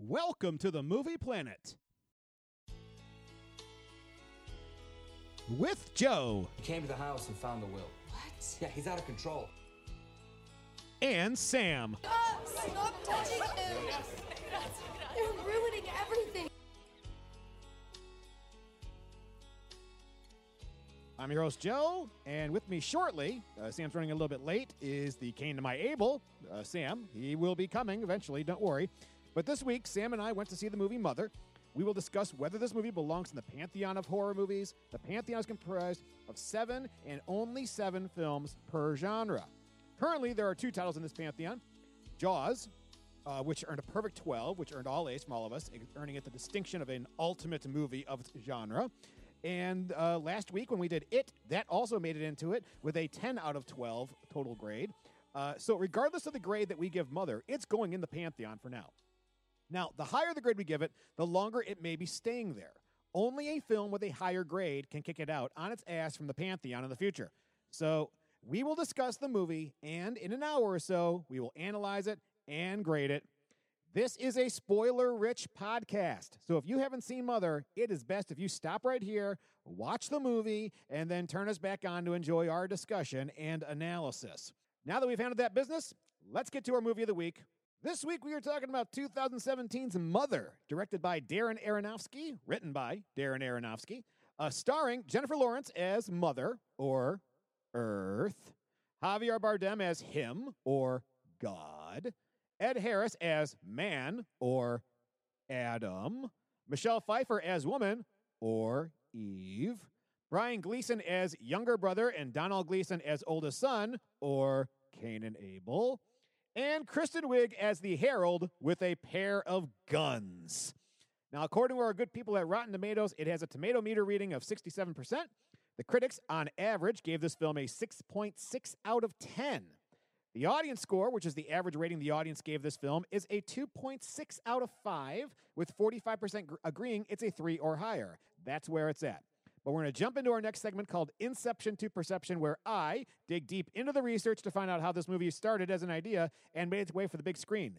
Welcome to the Movie Planet. With Joe He came to the house and found the will. What? Yeah, he's out of control. and Sam. Stop! Stop touching him! You're ruining everything! I'm your host, Joe, and with me shortly, uh, Sam's running a little bit late, is the Cain to my Abel, uh, Sam. He will be coming eventually, don't worry. But this week, Sam and I went to see the movie Mother. We will discuss whether this movie belongs in the pantheon of horror movies. The pantheon is comprised of seven and only seven films per genre. Currently, there are two titles in this pantheon Jaws, uh, which earned a perfect 12, which earned all A's from all of us, earning it the distinction of an ultimate movie of its genre. And uh, last week when we did It, that also made it into it with a 10 out of 12 total grade. Uh, so, regardless of the grade that we give Mother, it's going in the Pantheon for now. Now, the higher the grade we give it, the longer it may be staying there. Only a film with a higher grade can kick it out on its ass from the Pantheon in the future. So, we will discuss the movie, and in an hour or so, we will analyze it and grade it. This is a spoiler rich podcast. So if you haven't seen Mother, it is best if you stop right here, watch the movie, and then turn us back on to enjoy our discussion and analysis. Now that we've handled that business, let's get to our movie of the week. This week we are talking about 2017's Mother, directed by Darren Aronofsky, written by Darren Aronofsky, uh, starring Jennifer Lawrence as Mother or Earth, Javier Bardem as him or God, Ed Harris as man or Adam, Michelle Pfeiffer as woman or Eve, Brian Gleeson as younger brother and Donald Gleeson as oldest son or Cain and Abel, and Kristen Wiig as the Herald with a pair of guns. Now, according to our good people at Rotten Tomatoes, it has a tomato meter reading of 67%. The critics, on average, gave this film a 6.6 out of 10. The audience score, which is the average rating the audience gave this film, is a 2.6 out of 5, with 45% agreeing it's a 3 or higher. That's where it's at. But we're going to jump into our next segment called Inception to Perception, where I dig deep into the research to find out how this movie started as an idea and made its way for the big screen.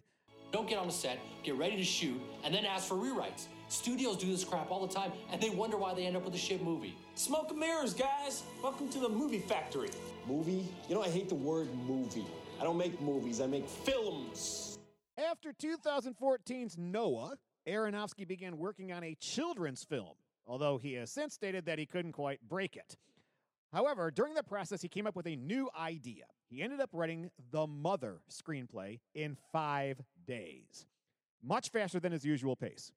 Don't get on the set, get ready to shoot, and then ask for rewrites. Studios do this crap all the time, and they wonder why they end up with a shit movie. Smoke and mirrors, guys. Welcome to the movie factory. Movie? You know, I hate the word movie. I don't make movies, I make films. After 2014's Noah, Aronofsky began working on a children's film, although he has since stated that he couldn't quite break it. However, during the process, he came up with a new idea. He ended up writing the Mother screenplay in five days, much faster than his usual pace.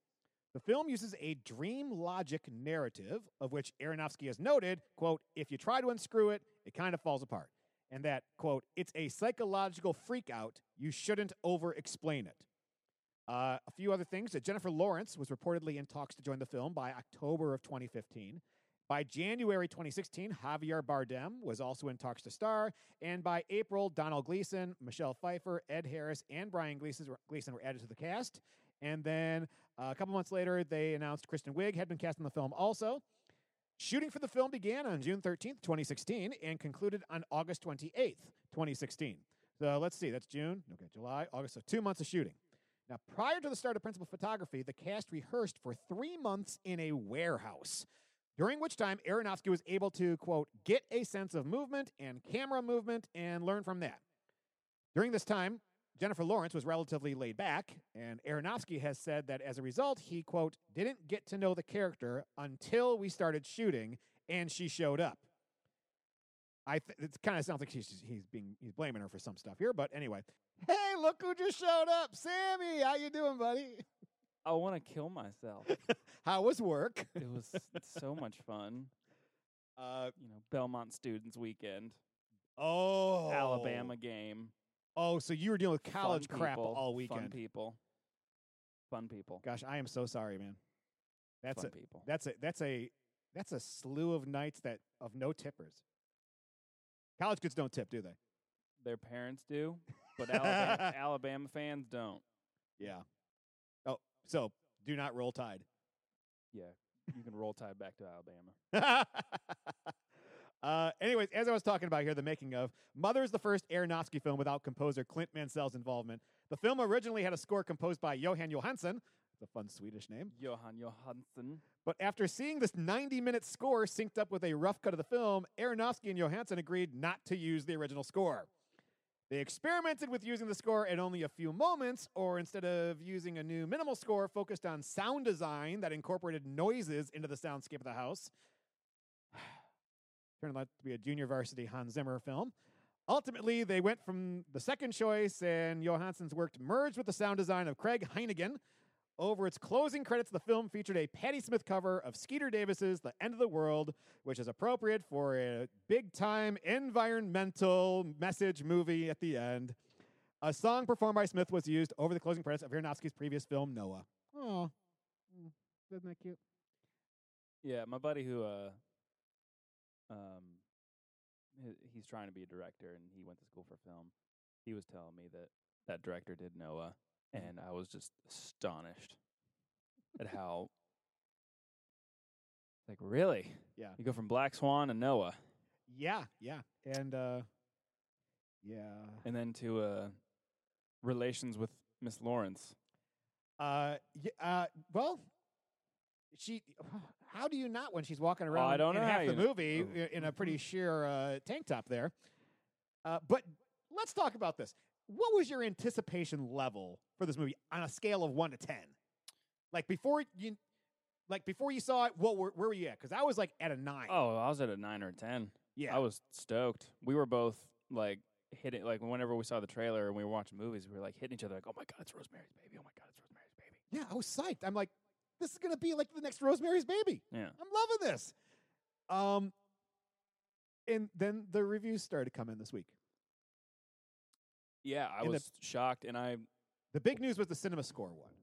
The film uses a dream logic narrative, of which Aronofsky has noted, quote, if you try to unscrew it, it kind of falls apart. And that, quote, it's a psychological freakout. You shouldn't over explain it. Uh, a few other things that Jennifer Lawrence was reportedly in talks to join the film by October of 2015. By January 2016, Javier Bardem was also in talks to star. And by April, Donald Gleeson, Michelle Pfeiffer, Ed Harris, and Brian Gleeson were, Gleeson were added to the cast. And then uh, a couple months later, they announced Kristen Wiig had been cast in the film also. Shooting for the film began on June 13th, 2016, and concluded on August 28th, 2016. So let's see, that's June, okay, July, August, so two months of shooting. Now, prior to the start of principal photography, the cast rehearsed for three months in a warehouse, during which time Aronofsky was able to, quote, get a sense of movement and camera movement and learn from that. During this time, Jennifer Lawrence was relatively laid back, and Aronofsky has said that as a result, he, quote, didn't get to know the character until we started shooting and she showed up. I th- it kind of sounds like he's he's being he's blaming her for some stuff here, but anyway. Hey, look who just showed up, Sammy. How you doing, buddy? I want to kill myself. How was work? it was so much fun. Uh, You know, Belmont Students Weekend, oh, Alabama game. Oh, so you were dealing with college fun crap people, all weekend. Fun people. Fun people. Gosh, I am so sorry, man. That's fun a people. that's a that's a that's a slew of nights that of no tippers. College kids don't tip, do they? Their parents do, but Alabama, Alabama fans don't. Yeah. Oh, so do not roll tide. Yeah, you can roll tide back to Alabama. Uh, anyways, as I was talking about here, the making of Mother is the first Aronofsky film without composer Clint Mansell's involvement. The film originally had a score composed by Jóhann Jóhannsson. It's a fun Swedish name. Jóhann Jóhannsson. But after seeing this 90 minute score synced up with a rough cut of the film, Aronofsky and Jóhannsson agreed not to use the original score. They experimented with using the score at only a few moments, or instead of using a new minimal score, focused on sound design that incorporated noises into the soundscape of the house. Turned out to be a junior varsity Hans Zimmer film. Ultimately, they went from the second choice, and Jóhannsson's work merged with the sound design of Craig Henighan. Over its closing credits, the film featured a Patti Smith cover of Skeeter Davis's The End of the World, which is appropriate for a big time environmental message movie at the end. A song performed by Smith was used over the closing credits of Aronofsky's previous film, Noah. Oh, isn't that cute? Yeah, my buddy who uh um he- he's trying to be a director and he went to school for film. He was telling me that that director did Noah and I was just astonished at how like really? Yeah. You go from Black Swan to Noah Yeah, yeah. And, uh, yeah. and then to uh relations with Miss Lawrence. Uh, y- uh, well, she. How do you not when she's walking around I don't in know half the movie Oh. i- in a pretty sheer uh, tank top there? Uh, but let's talk about this. What was your anticipation level for this movie on a scale of one to ten? Like before you, like before you saw it, what were, where were you at? Because I was like at a nine. Oh, I was at a 9 or a 10. yeah. I was stoked. We were both like hitting like whenever we saw the trailer and we were watching movies, we were like hitting each other like, "Oh my god, it's Rosemary's Baby! Oh my god, it's Rosemary's Baby!" yeah, I was psyched. I'm like, this is gonna be like the next Rosemary's Baby. Yeah. I'm loving this. Um, and then the reviews started coming in this week. Yeah, I And the- was shocked, and I The big news was the Cinema Score one.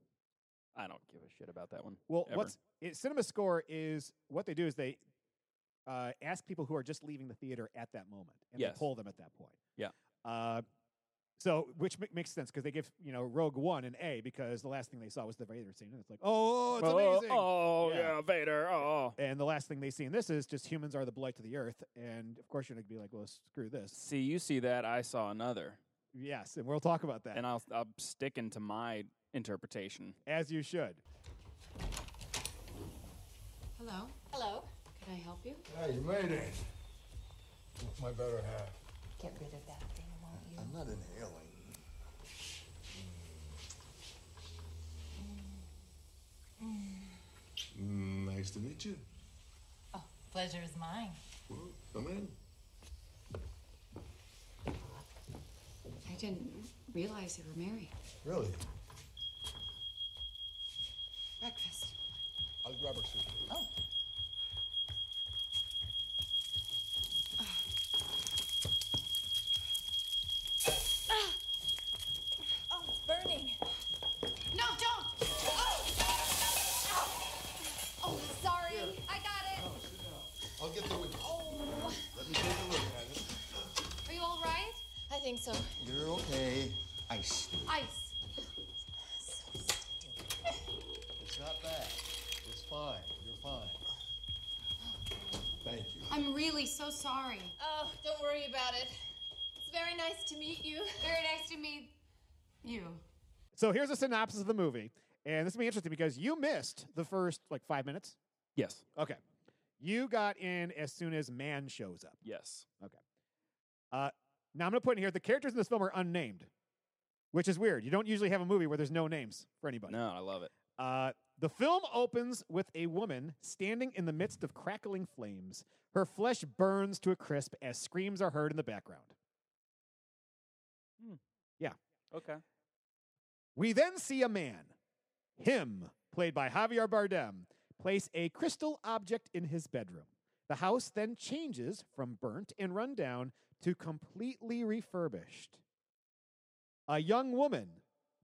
I don't give a shit about that one. Well, ever. what's it, Cinema Score is what they do is they uh, ask people who are just leaving the theater at that moment, and Yes. they poll them at that point. Yeah. Uh, so, which ma- makes sense because they give you know Rogue One an A because the last thing they saw was the Vader scene, and it's like, oh, it's oh, amazing. Oh Yeah. yeah. Vader. Oh. And the last thing they see in this is just humans are the blight to the earth, and of course you're gonna be like, well, screw this. See, you see that? I saw another, Yes, and we'll talk about that and I'll I'm sticking to my interpretation. as you should. Hello. Hello. Can I help you? Hey, you made it. What's my better half? Get rid of that thing, won't you? I'm not inhaling. Mm, nice to meet you. Oh, pleasure is mine. Well, come in. I didn't realize you were married. Really? Breakfast. I'll grab her soup. Oh. Oh, it's burning. No, don't. Oh. Oh, sorry. I got it. I'll get through with you. Oh. Let me take a look at it. Are you all right? I think so. You're okay. Ice. Ice. It's not bad. It's fine. You're fine. Thank you. I'm really so sorry. Oh, don't worry about it. It's very nice to meet you. Very nice to meet you. So here's a synopsis of the movie, and this will be interesting because you missed the first like five minutes. Yes. Okay. You got in as soon as man shows up. Yes. Okay. Uh, now I'm going to put in here the characters in this film are unnamed, which is weird. You don't usually have a movie where there's no names for anybody. No, I love it. Uh, the film opens with a woman standing in the midst of crackling flames. Her flesh burns to a crisp as screams are heard in the background. Hmm. Yeah. Okay. We then see a man, him, played by Javier Bardem, place a crystal object in his bedroom. The house then changes from burnt and run down to completely refurbished. A young woman,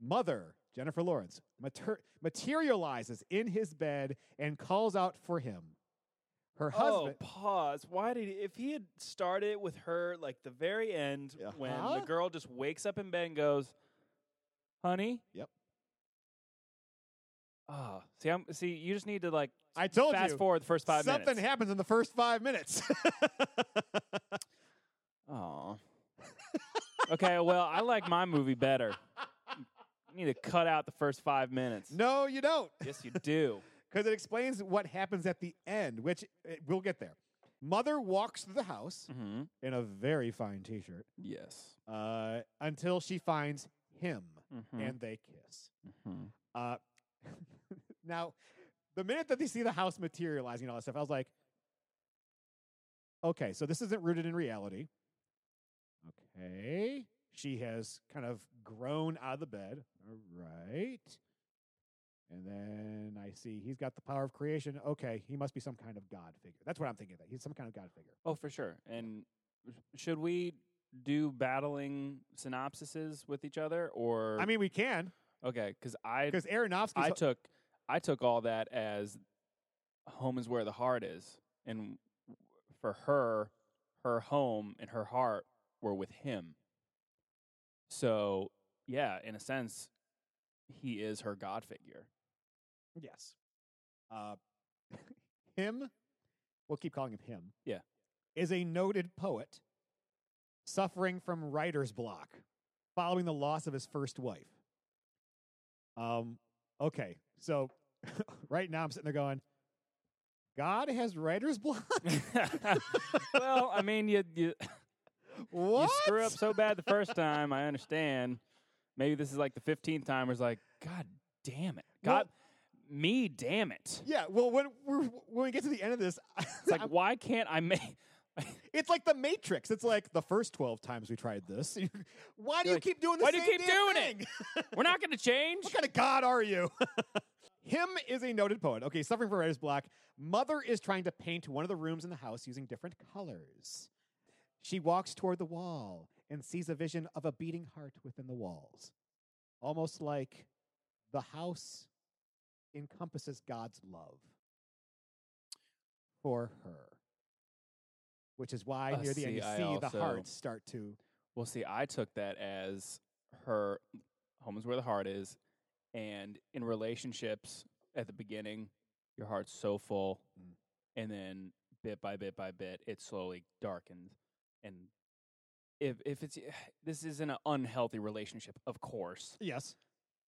mother Jennifer Lawrence, mater- materializes in his bed and calls out for him. Her husband. Oh, pause. Why did he, if he had started with her like the very end when Uh-huh. the girl just wakes up in bed and goes, "Honey." Yep. Oh, Oh, see, I'm see. You just need to like I told fast you. forward the first five Something minutes. happens in the first five minutes. Oh. okay, well, I like my movie better. Need to cut out the first five minutes. no, you don't. Yes, you do. Because it explains what happens at the end, which eh, we'll get there. Mother walks through the house mm-hmm. in a very fine t shirt Yes. uh, until she finds him Mhm. and they kiss. Mhm. Uh, now, the minute that they see the house materializing and all that stuff, I was like, okay, so this isn't rooted in reality. Okay. She has kind of grown out of the bed. All right. And then I see he's got the power of creation. Okay, he must be some kind of god figure. That's what I'm thinking. That he's some kind of god figure. Oh, for sure. And should we do battling synopsises with each other, or I mean, we can okay? Because I because Aronofsky. I took I took all that as home is where the heart is, and for her, her home and her heart were with him. So yeah, in a sense, he is her god figure. Yes. Uh, him, we'll keep calling him him. Yeah. Is a noted poet suffering from writer's block following the loss of his first wife. Um, okay. So right now I'm sitting there going, God has writer's block? well, I mean, you you, what? you screw up so bad the first time. I understand. Maybe this is like the fifteenth time. Where it's like, God damn it, God, me, damn it. Yeah, well, when we're, when we get to the end of this, It's like, why can't I make? it's like the Matrix. It's like the first twelve times we tried this. Why do You're you like, keep doing the "Why do you keep doing it?" We're not going to change. What kind of god are you? Him is a noted poet. Okay, suffering from writer's block. Mother is trying to paint one of the rooms in the house using different colors. She walks toward the wall and sees a vision of a beating heart within the walls, almost like the house encompasses God's love for her. Which is why Uh, near the end see, you I see the also- hearts start to. Well, see, I took that as her home is where the heart is, and in relationships at the beginning, your heart's so full, Mm. and then bit by bit by bit, it slowly darkens. And if if it's this isn't an unhealthy relationship, of course, Yes.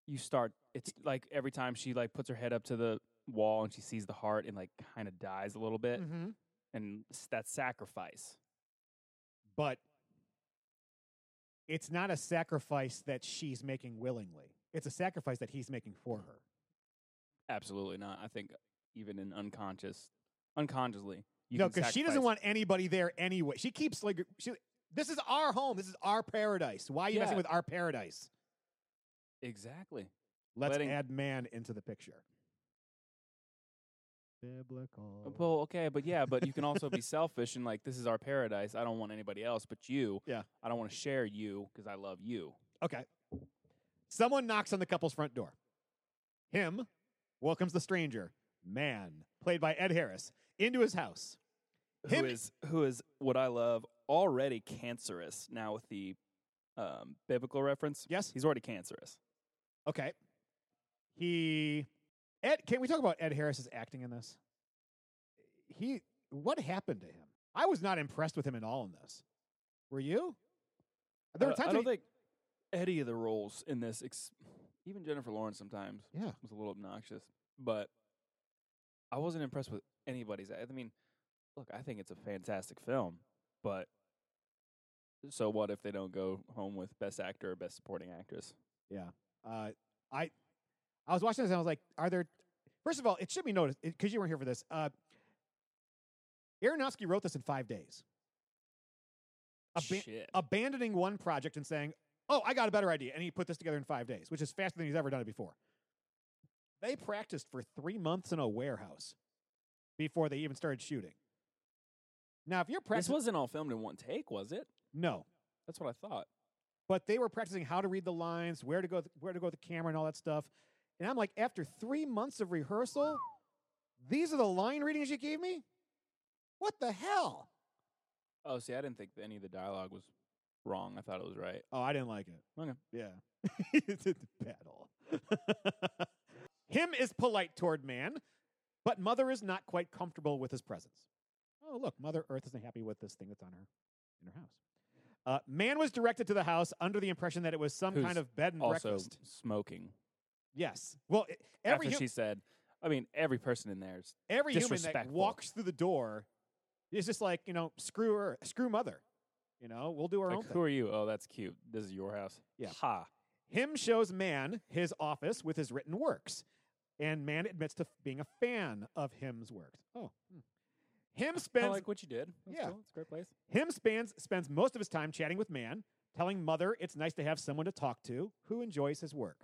you start. It's like every time she like puts her head up to the wall and she sees the heart and like kind of dies a little bit, Mm-hmm. and s- that sacrifice. but it's not a sacrifice that she's making willingly. It's a sacrifice that he's making for her. Absolutely not. I think even in unconscious, unconsciously, you no, because she doesn't want anybody there anyway. She keeps like she. This is our home. This is our paradise. Why are you messing with our paradise? exactly. Let's Letting- add man into the picture. Biblical. Well, okay, but yeah, but you can also be selfish and like this is our paradise. I don't want anybody else but you. Yeah. I don't want to share you because I love you. Okay. Someone knocks on the couple's front door. Him welcomes the stranger, man, played by Ed Harris, into his house. Him- Who is who is what I love already cancerous now with the um, biblical reference. Yes. he's already cancerous. Okay. He Ed can we talk about Ed Harris's acting in this? He what happened to him? I was not impressed with him at all in this. Were you? There were times I don't he- think any of the roles in this, ex- even Jennifer Lawrence sometimes Yeah. was a little obnoxious, but I wasn't impressed with anybody's. I mean, look, I think it's a fantastic film, but so what if they don't go home with best actor or best supporting actress? Yeah. Uh, I I was watching this and I was like, are there first of all, it should be noticed because you weren't here for this. Uh Aronofsky wrote this in five days. Aban- Shit. abandoning one project and saying, "Oh, I got a better idea," and he put this together in five days, which is faster than he's ever done it before. They practiced for three months in a warehouse before they even started shooting. Now, if you're this wasn't all filmed in one take, was it? no, That's what I thought. but they were practicing how to read the lines, where to go, where to go with the camera, and all that stuff. And I'm like, after three months of rehearsal, these are the line readings you gave me. What the hell? Oh, see, I didn't think any of the dialogue was wrong. I thought it was right. Oh, I didn't like it. Okay. Yeah, it's a battle. Him is polite toward man, but Mother is not quite comfortable with his presence. Oh, look, Mother Earth isn't happy with this thing that's on her in her house. Uh, man was directed to the house under the impression that it was some Who's kind of bed and also breakfast. smoking. Yes. Well, every After hu- she said, I mean, every person in there is every human that disrespectful. walks through the door is just like you know, screw her, screw Mother. You know, we'll do our own like, thing. who are you? Oh, that's cute. This is your house. Yeah. Ha. Him shows man his office with his written works, and man admits to being a fan of him's works. Oh, hmm. him I spends like what you did. That's Yeah. cool. It's a great place. him spends spends most of his time chatting with man, telling mother it's nice to have someone to talk to who enjoys his work.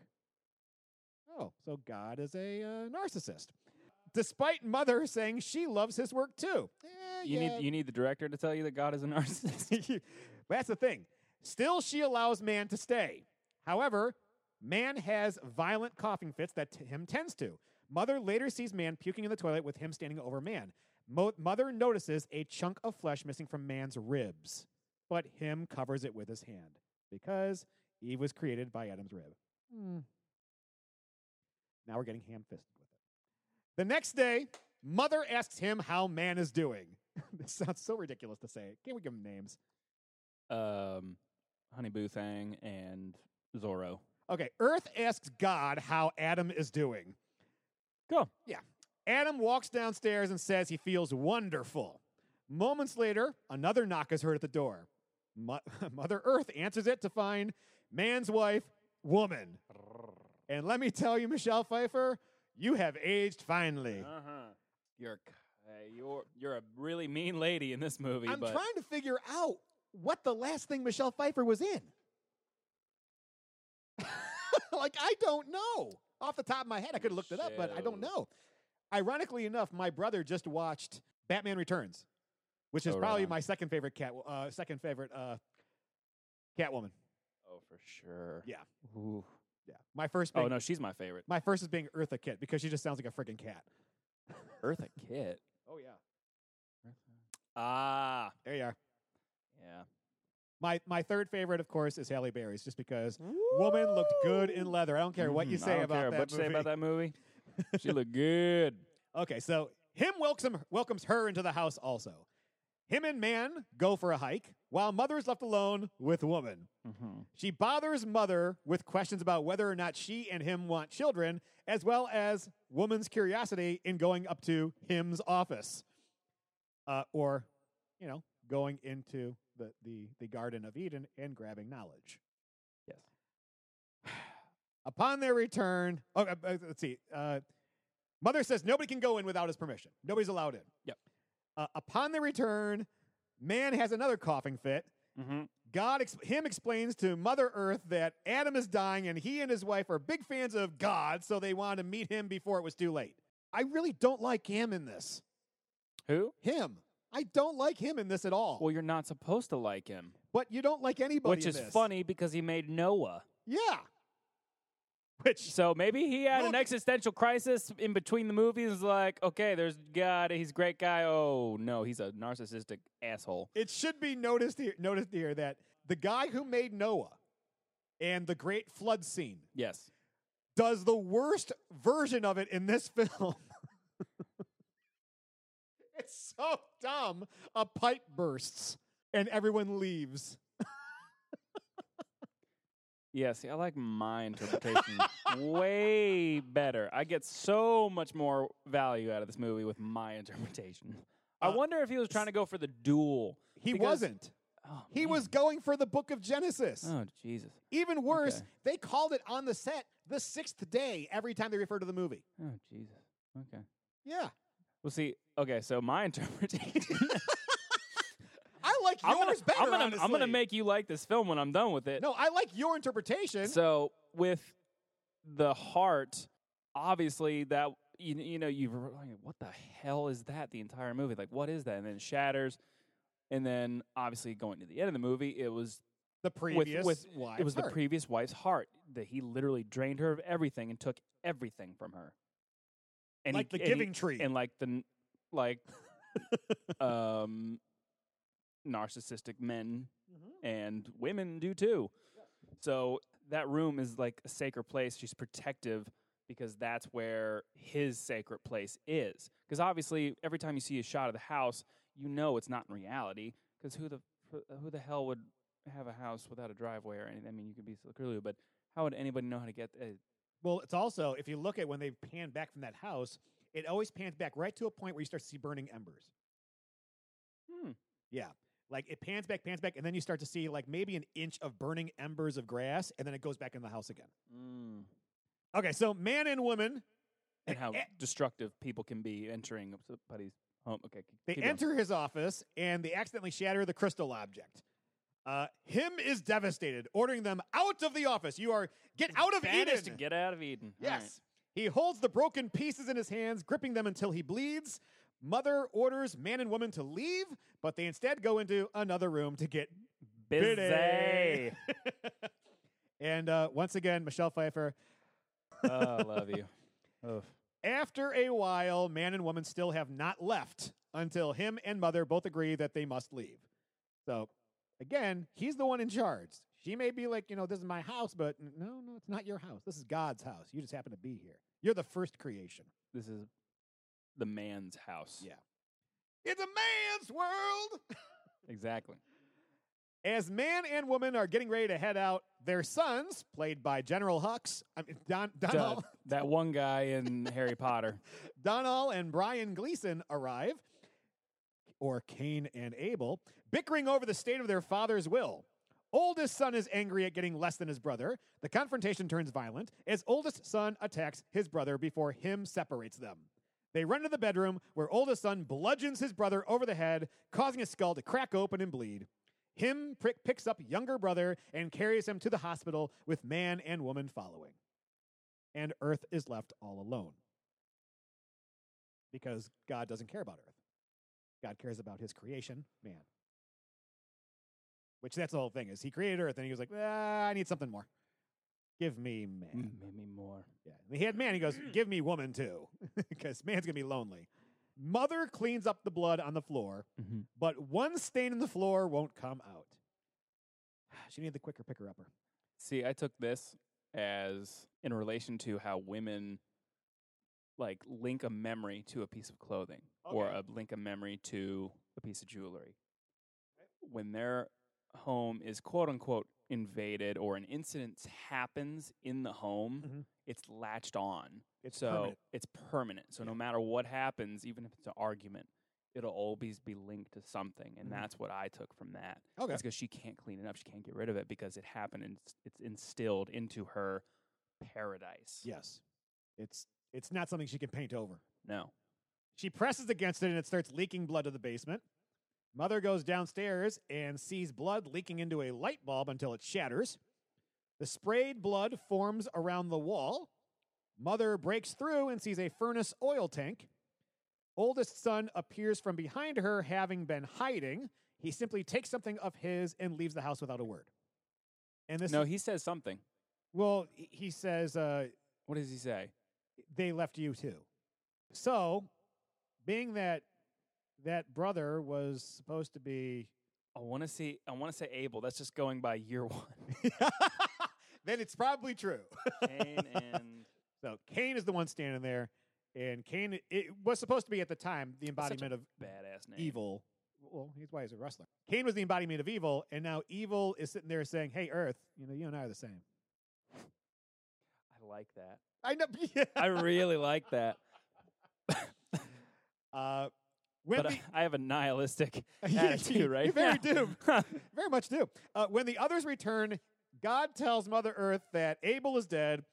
Oh, so God is a uh, narcissist, despite mother saying she loves his work too. Eh, You yeah. need you need the director to tell you that God is a narcissist. That's the thing. Still, she allows man to stay. However, man has violent coughing fits that t- him tends to. Mother later sees man puking in the toilet with him standing over man. Mo- mother notices a chunk of flesh missing from man's ribs, but him covers it with his hand because Eve was created by Adam's rib. Hmm. Now we're getting ham fisted with it. The next day, mother asks him how man is doing. this sounds so ridiculous to say. Can't we give him names? um, Honey Boo Thang and Zorro. Okay, Earth asks God how Adam is doing. Go. Yeah. Adam walks downstairs and says he feels wonderful. Moments later, another knock is heard at the door. Mo- Mother Earth answers it to find man's wife, woman. And let me tell you, Michelle Pfeiffer, you have aged finely. Uh-huh. You're uh, you're you're a really mean lady in this movie, I'm but trying to figure out what the last thing Michelle Pfeiffer was in. like, I don't know. Off the top of my head, I could have looked it up, but I don't know. Ironically enough, my brother just watched Batman Returns, which is Oh, probably on. my second favorite cat, uh, second favorite uh, Catwoman. oh for sure. Yeah, Ooh. yeah. My first. Oh no, she's my favorite. My first is being Eartha Kitt because she just sounds like a freaking cat. Eartha Kitt. Oh yeah, Ah, there you are. yeah. My my third favorite, of course, is Halle Berry's, just because woman looked good in leather. I don't care what you Mhm, say I don't about care that what you movie. say about that movie. she looked good. Okay, so him welcome, welcomes her into the house also. Him and man go for a hike, while mother is left alone with woman. Mm-hmm. She bothers mother with questions about whether or not she and him want children, as well as woman's curiosity in going up to him's office, uh, or, you know, going into the, the, the Garden of Eden and grabbing knowledge. Yes. Upon their return, oh, uh, uh, let's see. Uh, mother says nobody can go in without his permission. Nobody's allowed in. Yep. Uh, upon their return, man has another coughing fit. Mm-hmm. God, ex- him explains to Mother Earth that Adam is dying and he and his wife are big fans of God, so they wanted to meet him before it was too late. I really don't like him in this. Who? Him. I don't like him in this at all. Well, you're not supposed to like him, but you don't like anybody which in is this. funny because he made Noah. Yeah. Which So maybe he had an Look- existential crisis in between the movies. Like, okay, there's God, he's a great guy. Oh no, he's a narcissistic asshole. it should be noticed here, noticed here that the guy who made Noah and the great flood scene Yes. does the worst version of it in this film. it's so dumb. A pipe bursts and everyone leaves. Yeah, see, I like my interpretation way better. I get so much more value out of this movie with my interpretation. I Uh, wonder if he was trying to go for the duel. He Because- wasn't. Oh, He was going for the book of Genesis. Oh, Jesus. Even worse, Okay. they called it on the set the sixth day every time they refer to the movie. Oh, Jesus. Okay. Yeah. Well, see, okay, so my interpretation. I like I'm yours gonna, better. I'm gonna, I'm gonna make you like this film when I'm done with it. No, I like your interpretation. So with the heart, obviously that you, you know you've like, what the hell is that? The entire movie, like what is that? And then it shatters, and then obviously going to the end of the movie, it was the previous with, it wife's was the heart. previous wife's heart that he literally drained her of everything and took everything from her. And Like he, the and he- giving tree. and like the like um narcissistic men Mm-hmm. and women do too. So that room is like a sacred place. She's protective because that's where his sacred place is. Because obviously, every time you see a shot of the house, you know it's not in reality. Because who the who the hell would have a house without a driveway or anything? I mean, you could be secluded, but how would anybody know how to get? Uh, Well, it's also if you look at when they pan back from that house, it always pans back right to a point where you start to see burning embers. hmm. Yeah. Like it pans back, pans back, and then you start to see like maybe an inch of burning embers of grass, and then it goes back in the house again. Mm. Okay, so man and woman, And how eh, destructive people can be entering somebody's home. Okay, they going. enter his office and they accidentally shatter the crystal object. Uh, him is devastated, ordering them out of the office. You are get out of Banished Eden. to get out of Eden. Yes. He holds the broken pieces in his hands, gripping them until he bleeds. Mother orders man and woman to leave, but they instead go into another room to get Busy. and uh, once again, Michelle Pfeiffer. oh, I love you. Oof. After a while, man and woman still have not left until him and mother both agree that they must leave. So, again, he's the one in charge. She may be like, you know, this is my house, but no, no, it's not your house. This is God's house. You just happen to be here. You're the first creation. This is the man's house. Yeah. It's a man's world. Exactly. As man and woman are getting ready to head out, their sons, played by General Hux, I mean, Don, Duh, that one guy in Harry Potter. Donald and Brian Gleeson arrive, or Cain and Abel, bickering over the state of their father's will. Oldest son is angry at getting less than his brother. The confrontation turns violent as oldest son attacks his brother before him separates them. They run to the bedroom where oldest son bludgeons his brother over the head, causing his skull to crack open and bleed. Him prick picks up younger brother and carries him to the hospital with man and woman following. And Earth is left all alone because God doesn't care about Earth. God cares about his creation, man. Which that's the whole thing is he created Earth and he was like, ah, I need something more. Give me man. Maybe more. Yeah. And he had man. He goes, give me woman too, because man's gonna be lonely. Mother cleans up the blood on the floor, Mm-hmm. but one stain in the floor won't come out. She needed the quicker picker upper. See, I took this as in relation to how women like link a memory to a piece of clothing or a link a memory to a piece of jewelry. When their home is quote unquote invaded or an incident happens in the home, Mhm. it's latched on. It's so permanent. it's permanent. So no matter what happens, even if it's an argument, it'll always be linked to something. And Mhm. that's what I took from that. Okay. It's because she can't clean it up. She can't get rid of it because it happened and it's- it's instilled into her paradise. Yes. It's it's not something she can paint over. No. She presses against it and it starts leaking blood to the basement. Mother goes downstairs and sees blood leaking into a light bulb until it shatters. The sprayed blood forms around the wall. Mother breaks through and sees a furnace oil tank. Oldest son appears from behind her, having been hiding. He simply takes something of his and leaves the house without a word. And this, No, he says something. well, he- he says, uh, What does he say? they left you too. So, being that that brother was supposed to be, I want to see. I want to say Abel. That's just going by year one. then it's probably true. Cain and so Cain is the one standing there, and Cain it was supposed to be at the time the embodiment of badass name. evil. Well, he's why he's a wrestler. Cain was the embodiment of evil, and now evil is sitting there saying, "Hey, Earth, you know, you and I are the same." I like that. I know. Yeah. I really like that. uh, when But the, I, I have a nihilistic attitude, right? you very do. Very much do. Uh, when the others return, God tells Mother Earth that Abel is dead.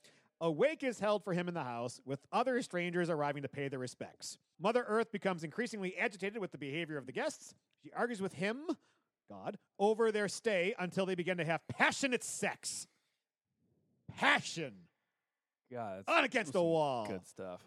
A wake is held for him in the house, with other strangers arriving to pay their respects. Mother Earth becomes increasingly agitated with the behavior of the guests. She argues with him, God, over their stay until they begin to have passionate sex. Passion. God, On against the wall. Good stuff.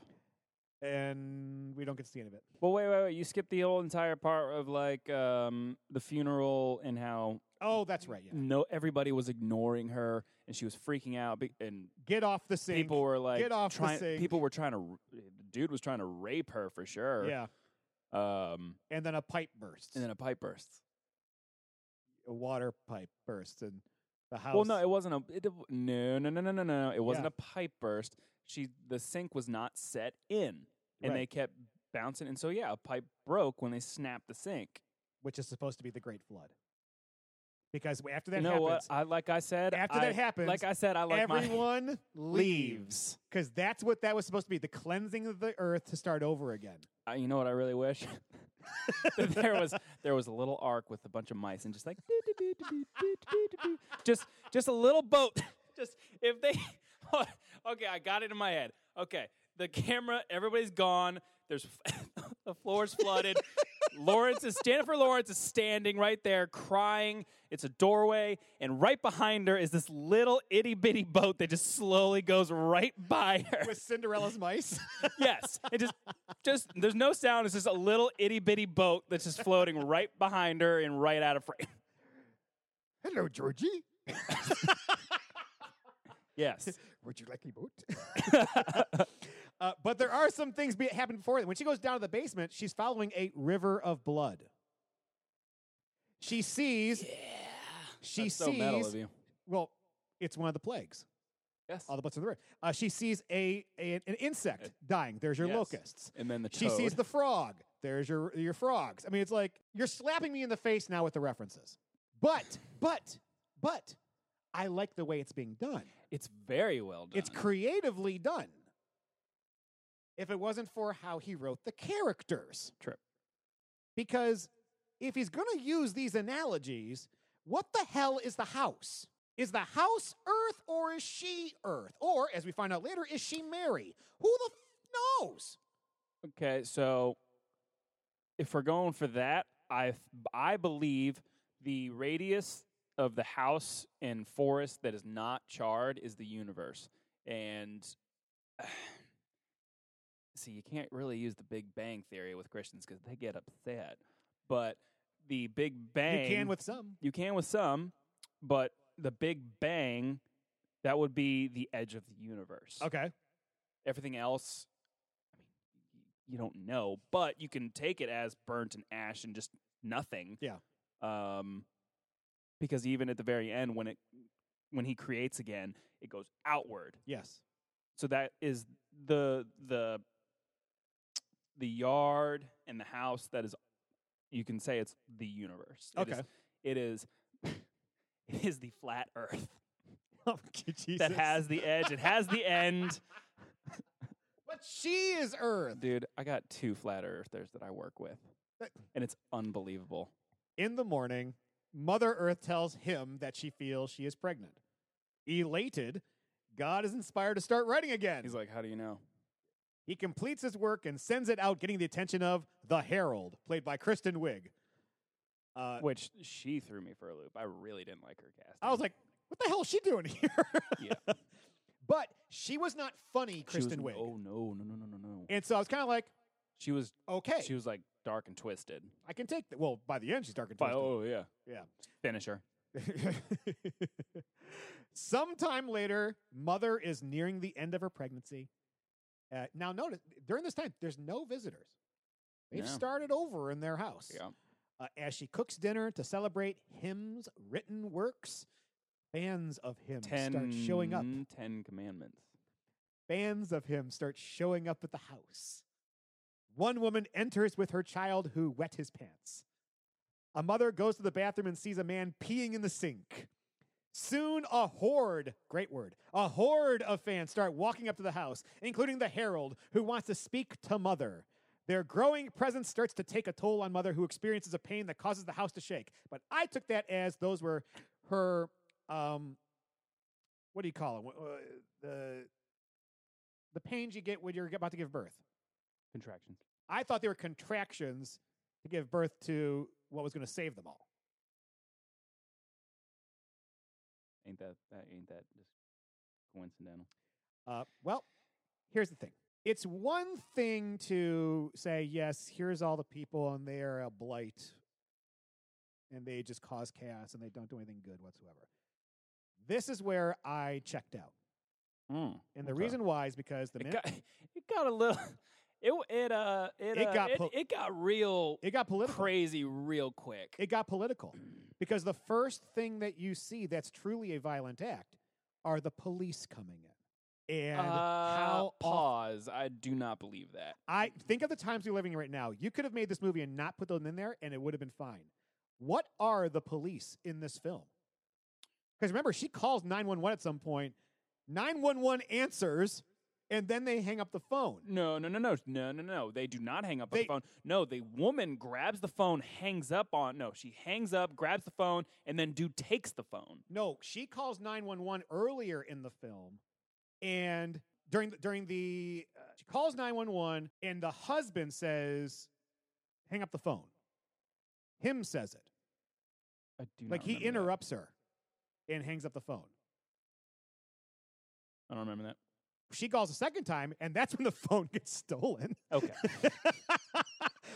And we don't get to see any of it. Well, wait, wait, wait. You skipped the whole entire part of like um, the funeral and how Oh, that's right. Yeah. no everybody was ignoring her and she was freaking out. be- And Get off the sink. people were like, Get off the sink. People were trying to. The dude was trying to rape her for sure. Yeah. Um, And then a pipe bursts. and then a pipe bursts. a water pipe bursts and the house. Well, no, it wasn't a. It, no, no, no, no, no, no. It wasn't Yeah. a pipe burst. she the sink was not set in, and Right. they kept bouncing. And so yeah, a pipe broke when they snapped the sink. which is supposed to be the Great Flood. Because after that you know happens, what? I like I said. After I- that happens, like I said, I like my everyone leaves because that's what that was supposed to be—the cleansing of the earth to start over again. I, you know what I really wish there was there was a little ark with a bunch of mice and just like just just a little boat. Just if they okay, I got it in my head. Okay, the camera, everybody's gone. There's the floor's flooded. Lawrence is Jennifer Lawrence is standing right there crying. It's a doorway, and right behind her is this little itty bitty boat that just slowly goes right by her. With Cinderella's mice, Yes. It just just there's no sound. It's just a little itty bitty boat that's just floating right behind her and right out of frame. hello, Georgie. Yes. Would you like a boat? Uh, but there are some things be- happen before that. When she goes down to the basement, she's following a river of blood. She sees. She That's sees. so metal of you. Well, it's one of the plagues. Yes. All the butts in the river. Uh, she sees a, a an insect dying. There's your Yes. locusts. And then the She sees the frog. There's your your frogs. I mean, it's like you're slapping me in the face now with the references. But but but I like the way it's being done. It's very well done. It's creatively done. If it wasn't for how he wrote the characters. True. Because if he's going to use these analogies, what the hell is the house? Is the house Earth or is she Earth? Or, as we find out later, is she Mary? Who the f- knows? Okay, so if we're going for that, I I believe the radius of the house and forest that is not charred is the universe. And see, you can't really use the Big Bang theory with Christians because they get upset. But the Big Bang You can with some. you can with some, but the Big Bang that would be the edge of the universe. Okay. Everything else, I mean, you don't know, but you can take it as burnt and ash and just nothing. Yeah. Um, because even at the very end, when it when he creates again, it goes outward. Yes. So that is the the the yard and the house that is you can say it's the universe. It is- Okay. it is it is the flat earth Oh, that has the edge. It has the end. But she is Earth. Dude, I got two flat earthers that I work with. And it's unbelievable. In the morning, Mother Earth tells him that she feels she is pregnant. Elated, God is inspired to start writing again. He's like, "How do you know?" He completes his work and sends it out, getting the attention of the Herald, played by Kristen Wiig. Uh, Which she threw me for a loop. I really didn't like her cast. I was like, what the hell is she doing here? Yeah. but she was not funny, Kristen she was, Wiig. Oh no, no, no, no, no, no. And so I was kind of like, She was okay, she was like dark and twisted. I can take that. Well, by the end, she's dark and But, twisted. oh yeah, Yeah. finish her. Sometime later, Mother is nearing the end of her pregnancy. Uh, now, notice during this time, there's no visitors. They've No. started over in their house. Yeah. Uh, as she cooks dinner to celebrate hymns, written works, fans of him Ten, start showing up. Ten commandments. Fans of him start showing up at the house. One woman enters with her child who wet his pants. A mother goes to the bathroom and sees a man peeing in the sink. Soon, a horde, great word, a horde of fans start walking up to the house, including the Herald, who wants to speak to Mother. Their growing presence starts to take a toll on Mother, who experiences a pain that causes the house to shake. But I took that as those were her, um, what do you call it? Uh, the the pains you get when you're about to give birth. Contractions. I thought they were contractions to give birth to what was going to save them all. Ain't that that ain't that just coincidental? Uh, well, here's the thing. It's one thing to say, yes, here's all the people and they're a blight and they just cause chaos and they don't do anything good whatsoever. This is where I checked out. Mm, And the okay. reason why is because the it got it got a little it it uh it, It uh, got it, po- it got real it got political. crazy real quick. It got political because the first thing that you see that's truly a violent act are the police coming in. and uh, how pause. I do not believe that. I think of the times we're living in right now. You could have made this movie and not put them in there, and it would have been fine. What are the police in this film? Because remember, she calls 911 at some point. 911 answers, and then they hang up the phone. No, no, no, no, no, no, no. They do not hang up They- the phone. No, the woman grabs the phone, hangs up on. No, she hangs up, grabs the phone, and then dude takes the phone. No, she calls 911 earlier in the film, and during the, during the uh, she calls 911, and the husband says, "Hang up the phone." Him says it. I do like not he remember that. interrupts her and hangs up the phone. I don't remember that. She calls a second time, and that's when the phone gets stolen. Okay.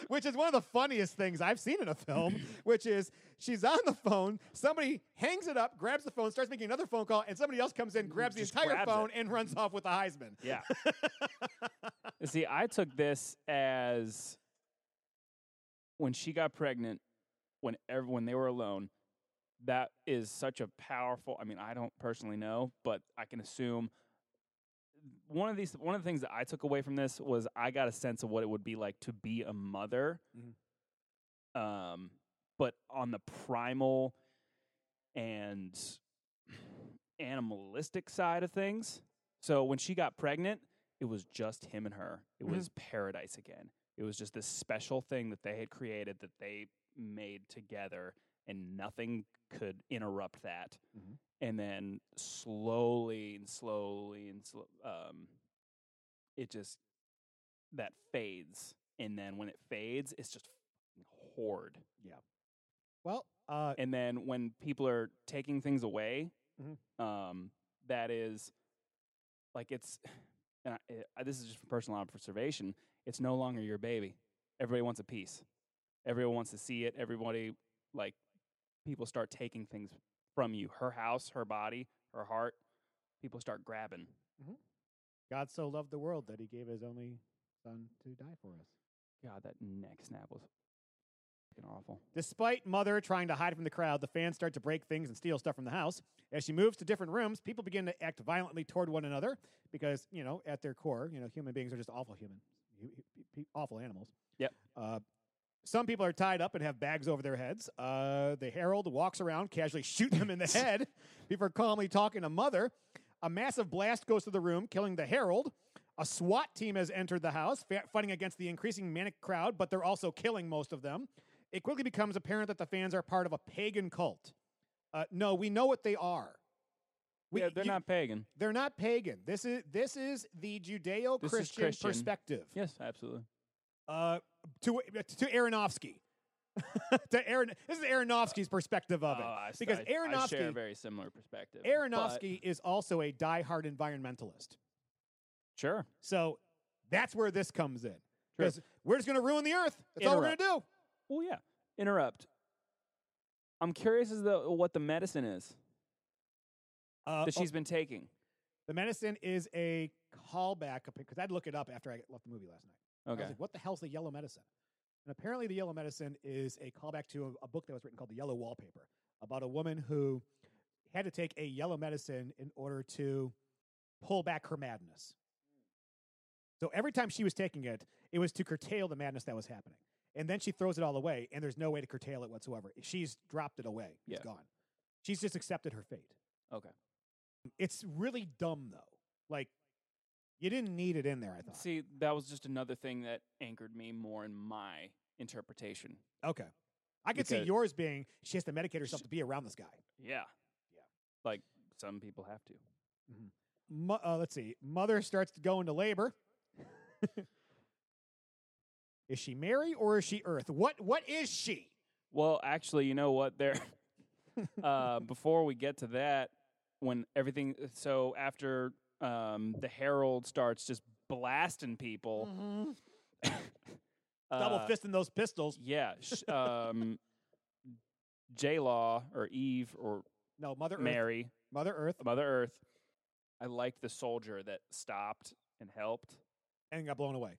which is one of the funniest things I've seen in a film, which is she's on the phone, somebody hangs it up, grabs the phone, starts making another phone call, and somebody else comes in, grabs the Just entire grabs phone, it. and runs off with the Heisman. Yeah. See, I took this as when she got pregnant, when ev- when they were alone. That is such a powerful. I mean, I don't personally know, but I can assume one of these. One of the things that I took away from this was I got a sense of what it would be like to be a mother. Um, but on the primal and animalistic side of things. So when she got pregnant, it was just him and her. It Mhm. was paradise again. It was just this special thing that they had created that they made together, and nothing could interrupt that. Mhm. And then slowly and slowly and slow, um, it just that fades. And then when it fades, it's just horde. Yeah. Well, uh, And then when people are taking things away, Mhm. um, that is like it's. And I, I, this is just from personal observation. It's no longer your baby. Everybody wants a piece. Everyone wants to see it. Everybody like people start taking things from you. Her house, her body, her heart. People start grabbing. God so loved the world that he gave his only son to die for us. God, that neck snap was awful. Despite Mother trying to hide from the crowd, the fans start to break things and steal stuff from the house. As she moves to different rooms, people begin to act violently toward one another because, you know, at their core, you know, human beings are just awful humans, hu- hu- hu- awful animals. Yep. Uh, some people are tied up and have bags over their heads. Uh, the herald walks around, casually shooting them in the head before calmly talking to Mother. A massive blast goes through the room, killing the herald. A SWAT team has entered the house, fa- fighting against the increasing manic crowd, but they're also killing most of them. It quickly becomes apparent that the fans are part of a pagan cult. Uh, no, we know what they are. We- yeah, they're you- not pagan. They're not pagan. This is this is the Judeo-Christian Christian. perspective. Yes, absolutely. Uh, to to Aronofsky. to Aaron, this is Aronofsky's perspective of it Oh, I because I- I share a Aronofsky very similar perspective. but- Aronofsky is also a diehard environmentalist. Sure. So that's where this comes in. Because we're just going to ruin the earth. That's all we're going to do. Well, yeah. Interrupt. I'm curious as to what the medicine is Uh, that oh, she's been taking. the medicine is a callback because I'd look it up after I left the movie last night. I Okay. was like, what the hell's the yellow medicine? And apparently, the yellow medicine is a callback to a, a book that was written called The Yellow Wallpaper about a woman who had to take a yellow medicine in order to pull back her madness. So every time she was taking it, it was to curtail the madness that was happening. And then she throws it all away, and there's no way to curtail it whatsoever. She's dropped it away. It's Yeah. gone. She's just accepted her fate. Okay. It's really dumb, though. Like, you didn't need it in there, I thought. See, that was just another thing that anchored me more in my interpretation. Okay. I could see Because- yours being she has to medicate herself to be around this guy. Yeah. Yeah. Like some people have to. Mo- uh, let's see. Mother starts to go into labor. is she Mary or is she Earth? What What is she? Well, actually, you know what? There. uh, before we get to that, when everything, so after um, the Herald starts just blasting people, Double uh, fisting those pistols. Yeah. Sh- um, J Law or Eve or No, Mother Earth. Mary, Mother Earth, Mother Earth. I like the soldier that stopped and helped. and got blown away.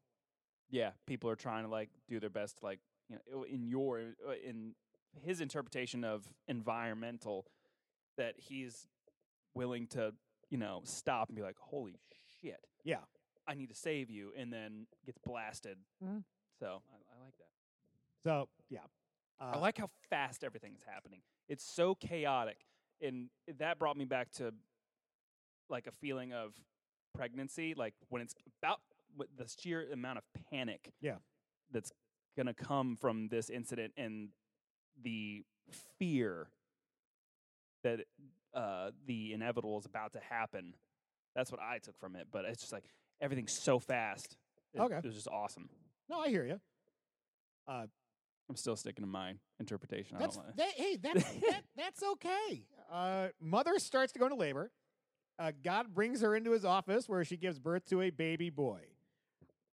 Yeah, people are trying to like do their best, to, like you know, in your uh, in his interpretation of environmental, that he's willing to you know stop and be like, holy shit, Yeah. I need to save you, and then gets blasted. Mhm. So I, I like that. So yeah. I Uh, like how fast everything's happening. It's so chaotic, and that brought me back to like a feeling of pregnancy, like when it's about what the sheer amount of panic, Yeah. that's gonna come from this incident and the fear that uh, the inevitable is about to happen. That's what I took from it, but it's just like everything's so fast. It, Okay. it was just awesome. no, I hear you. Uh, I'm still sticking to my interpretation. I don't that, hey, that's that, that's okay. Uh, mother starts to go into labor. Uh, God brings her into his office where she gives birth to a baby boy.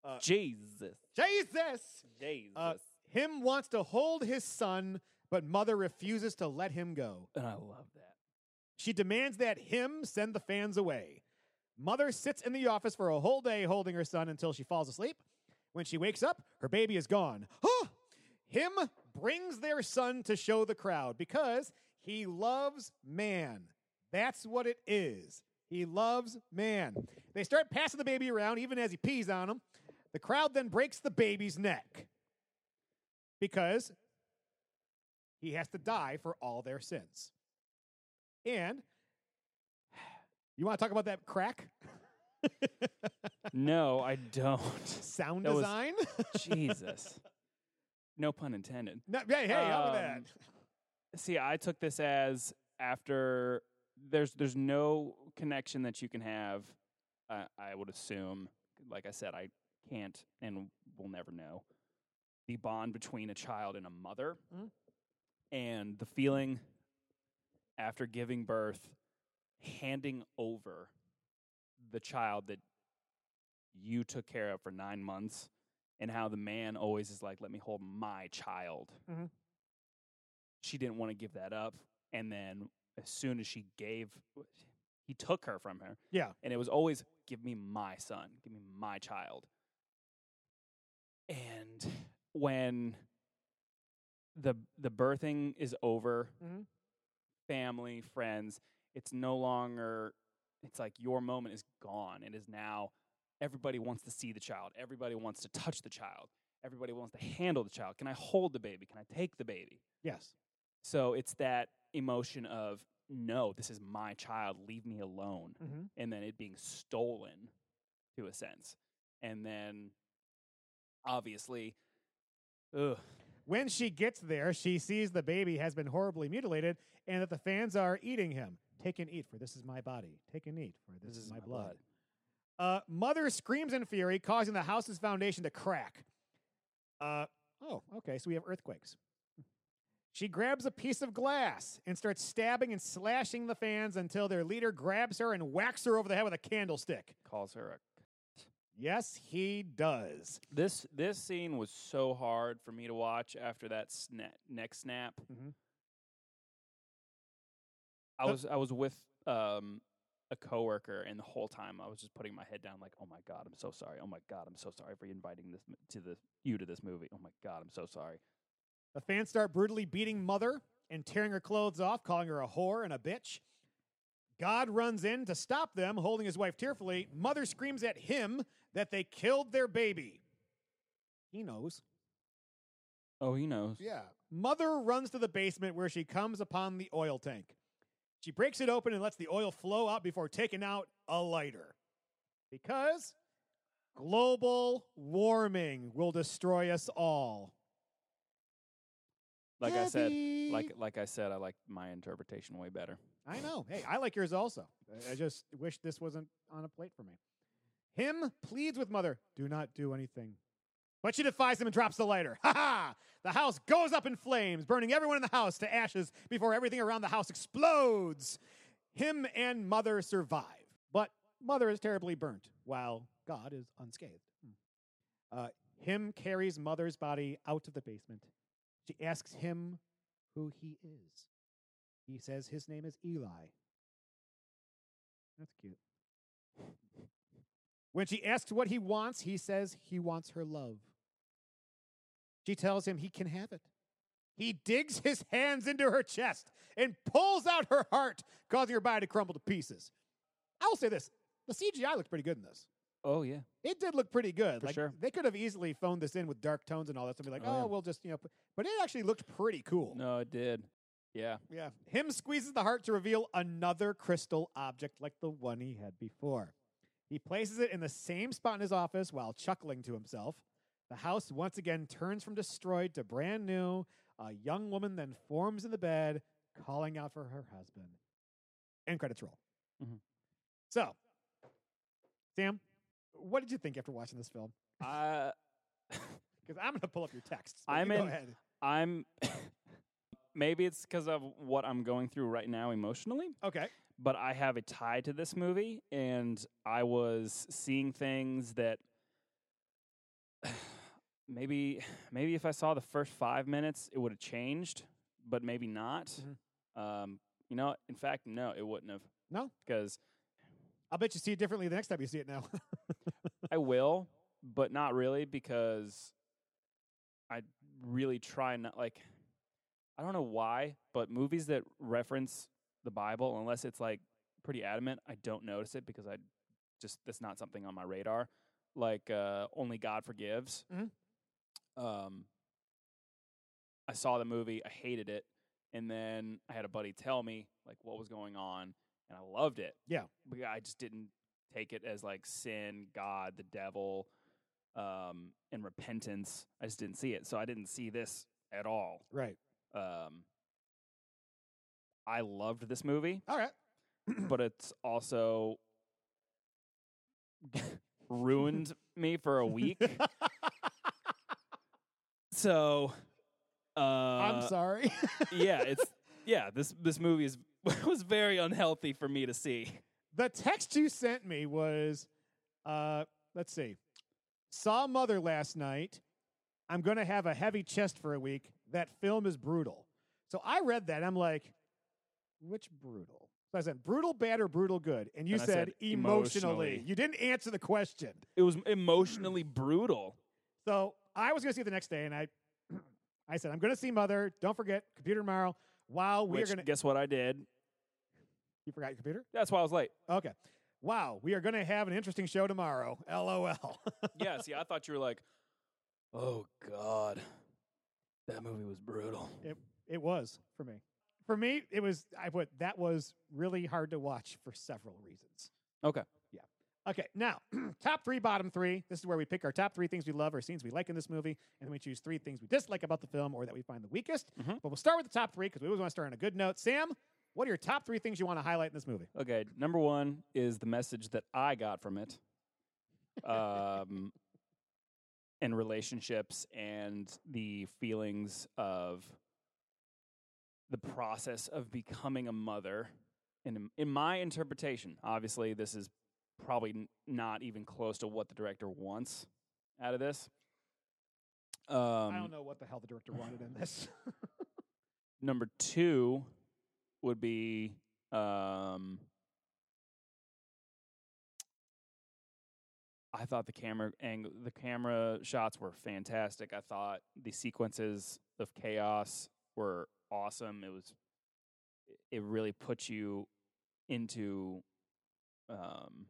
Uh, Jesus. Jesus, Jesus. uh, him wants to hold his son, but mother refuses to let him go. and I love that. She demands that him send the fans away. Mother sits in the office for a whole day holding her son until she falls asleep. When she wakes up, her baby is gone. Huh! Him brings their son to show the crowd because he loves man. That's what it is. He loves man. They start passing the baby around even as he pees on him. The crowd then breaks the baby's neck because he has to die for all their sins. And you want to talk about that crack No, I don't. sound That was- design? Jesus. No pun intended. No, hey, hey, how about that? Um, See, I took this as after there's there's no connection that you can have. Uh, I would assume, like I said, I can't and will never know the bond between a child and a mother, Mhm. and the feeling after giving birth, handing over the child that you took care of for nine months, and how the man always is like, "Let me hold my child." Mhm. She didn't want to give that up, and then as soon as she gave, he took her from her, Yeah. and it was always, "Give me my son, give me my child." And when the the birthing is over, Mhm. Family, friends, it's no longer. It's like your moment is gone. It is now. Everybody wants to see the child. Everybody wants to touch the child. Everybody wants to handle the child. Can I hold the baby? Can I take the baby? Yes. So it's that emotion of no, this is my child. Leave me alone Mhm. and then it being stolen to a sense. And then obviously, ugh, When she gets there, she sees the baby has been horribly mutilated and that the fans are eating him. Take and eat, for this is my body. Take and eat, for this, is, my, blood. Uh, mother screams in fury, causing the house's foundation to crack. Uh, oh, okay, so we have earthquakes. She grabs a piece of glass and starts stabbing and slashing the fans until their leader grabs her and whacks her over the head with a candlestick. calls her a Yes, he does. This this scene was so hard for me to watch after that sna- neck snap. Mhm. I was I was with um a coworker, and the whole time I was just putting my head down, like, "Oh my god, I'm so sorry. Oh my god, I'm so sorry for inviting this to the you to this movie. Oh my god, I'm so sorry." The fans start brutally beating Mother and tearing her clothes off, calling her a whore and a bitch. God runs in to stop them, holding his wife tearfully. Mother screams at him that they killed their baby. He knows. Oh, he knows. Yeah. Mother runs to the basement where she comes upon the oil tank. She breaks it open and lets the oil flow out before taking out a lighter. Because global warming will destroy us all. Like I said, like like I said, I like my interpretation way better. I know. Hey, I like yours also. I- I just wish this wasn't on a plate for me. Him pleads with mother, do not do anything. But she defies him and drops the lighter. Ha ha! The house goes up in flames, burning everyone in the house to ashes before everything around the house explodes. Him and mother survive, but mother is terribly burnt while God is unscathed. Hmm. Uh, him carries mother's body out of the basement. She asks him who he is. He says his name is Eli. That's cute. When she asks what he wants, he says he wants her love. She tells him he can have it. He digs his hands into her chest and pulls out her heart, causing her body to crumble to pieces. I will say this the CGI looked pretty good in this. Oh yeah. It did look pretty good. For like sure. they could have easily phoned this in with dark tones and all that. And be like, Oh, oh, yeah. we'll just you know. But it actually looked pretty cool. No, it did. Yeah. Yeah. Him squeezes the heart to reveal another crystal object like the one he had before. He places it in the same spot in his office while chuckling to himself. The house once again turns from destroyed to brand new. A young woman then forms in the bed, calling out for her husband. End credits roll. Mhm. So, Sam, what did you think after watching this film? Uh, Because I'm going to pull up your texts. but I'm you go in- ahead. I'm. maybe it's because of what I'm going through right now emotionally. Okay. but I have a tie to this movie, and I was seeing things that maybe maybe if I saw the first five minutes, it would have changed, but maybe not. Mhm. Um, you know, in fact, no, it wouldn't have. No? because I'll bet you see it differently the next time you see it now. I will, but not really because I really try not like I don't know why, but movies that reference the Bible, unless it's like pretty adamant, I don't notice it because I just that's not something on my radar. Like uh, Only God Forgives. Mhm. Um, I saw the movie, I hated it, and then I had a buddy tell me like what was going on, and I loved it. Yeah. but I just didn't take it as like sin, God, the devil, um, and repentance. I just didn't see it, so I didn't see this at all. right. Um, I loved this movie, All right. but it's also ruined me for a week. so, uh, I'm sorry. yeah, it's yeah. This this movie is was very unhealthy for me to see. the text you sent me was, uh, let's see, saw Mother last night. I'm going to have a heavy chest for a week. That film is brutal. So I read that. I'm like, which brutal? So I said, brutal bad or brutal good? And you And I said, said, emotionally. emotionally. You didn't answer the question. It was emotionally brutal. So I was going to see it the next day, and I, I said, I'm going to see Mother. Don't forget, computer tomorrow. Wow, we Which are going to. guess what I did? You forgot your computer? That's why I was late. Okay. Wow, we are going to have an interesting show tomorrow. LOL. yeah, see, I thought you were like, oh God, that movie was brutal. It it was for me. For me, it was I put that was really hard to watch for several reasons. Okay. Yeah. Okay, now top three, bottom three. This is where we pick our top three things we love or scenes we like in this movie, and then we choose three things we dislike about the film or that we find the weakest. Mhm. But we'll start with the top three because we always want to start on a good note. Sam, what are your top three things you want to highlight in this movie? Okay, number one is the message that I got from it, um, and relationships and the feelings of the process of becoming a mother. And in, my interpretation, obviously, this is probably not even close to what the director wants out of this. Um, I don't know what the hell the director wanted in this. Number two would be um, I thought the camera angle, the camera shots were fantastic. I thought the sequences of chaos were awesome. It was, it really put you into, um,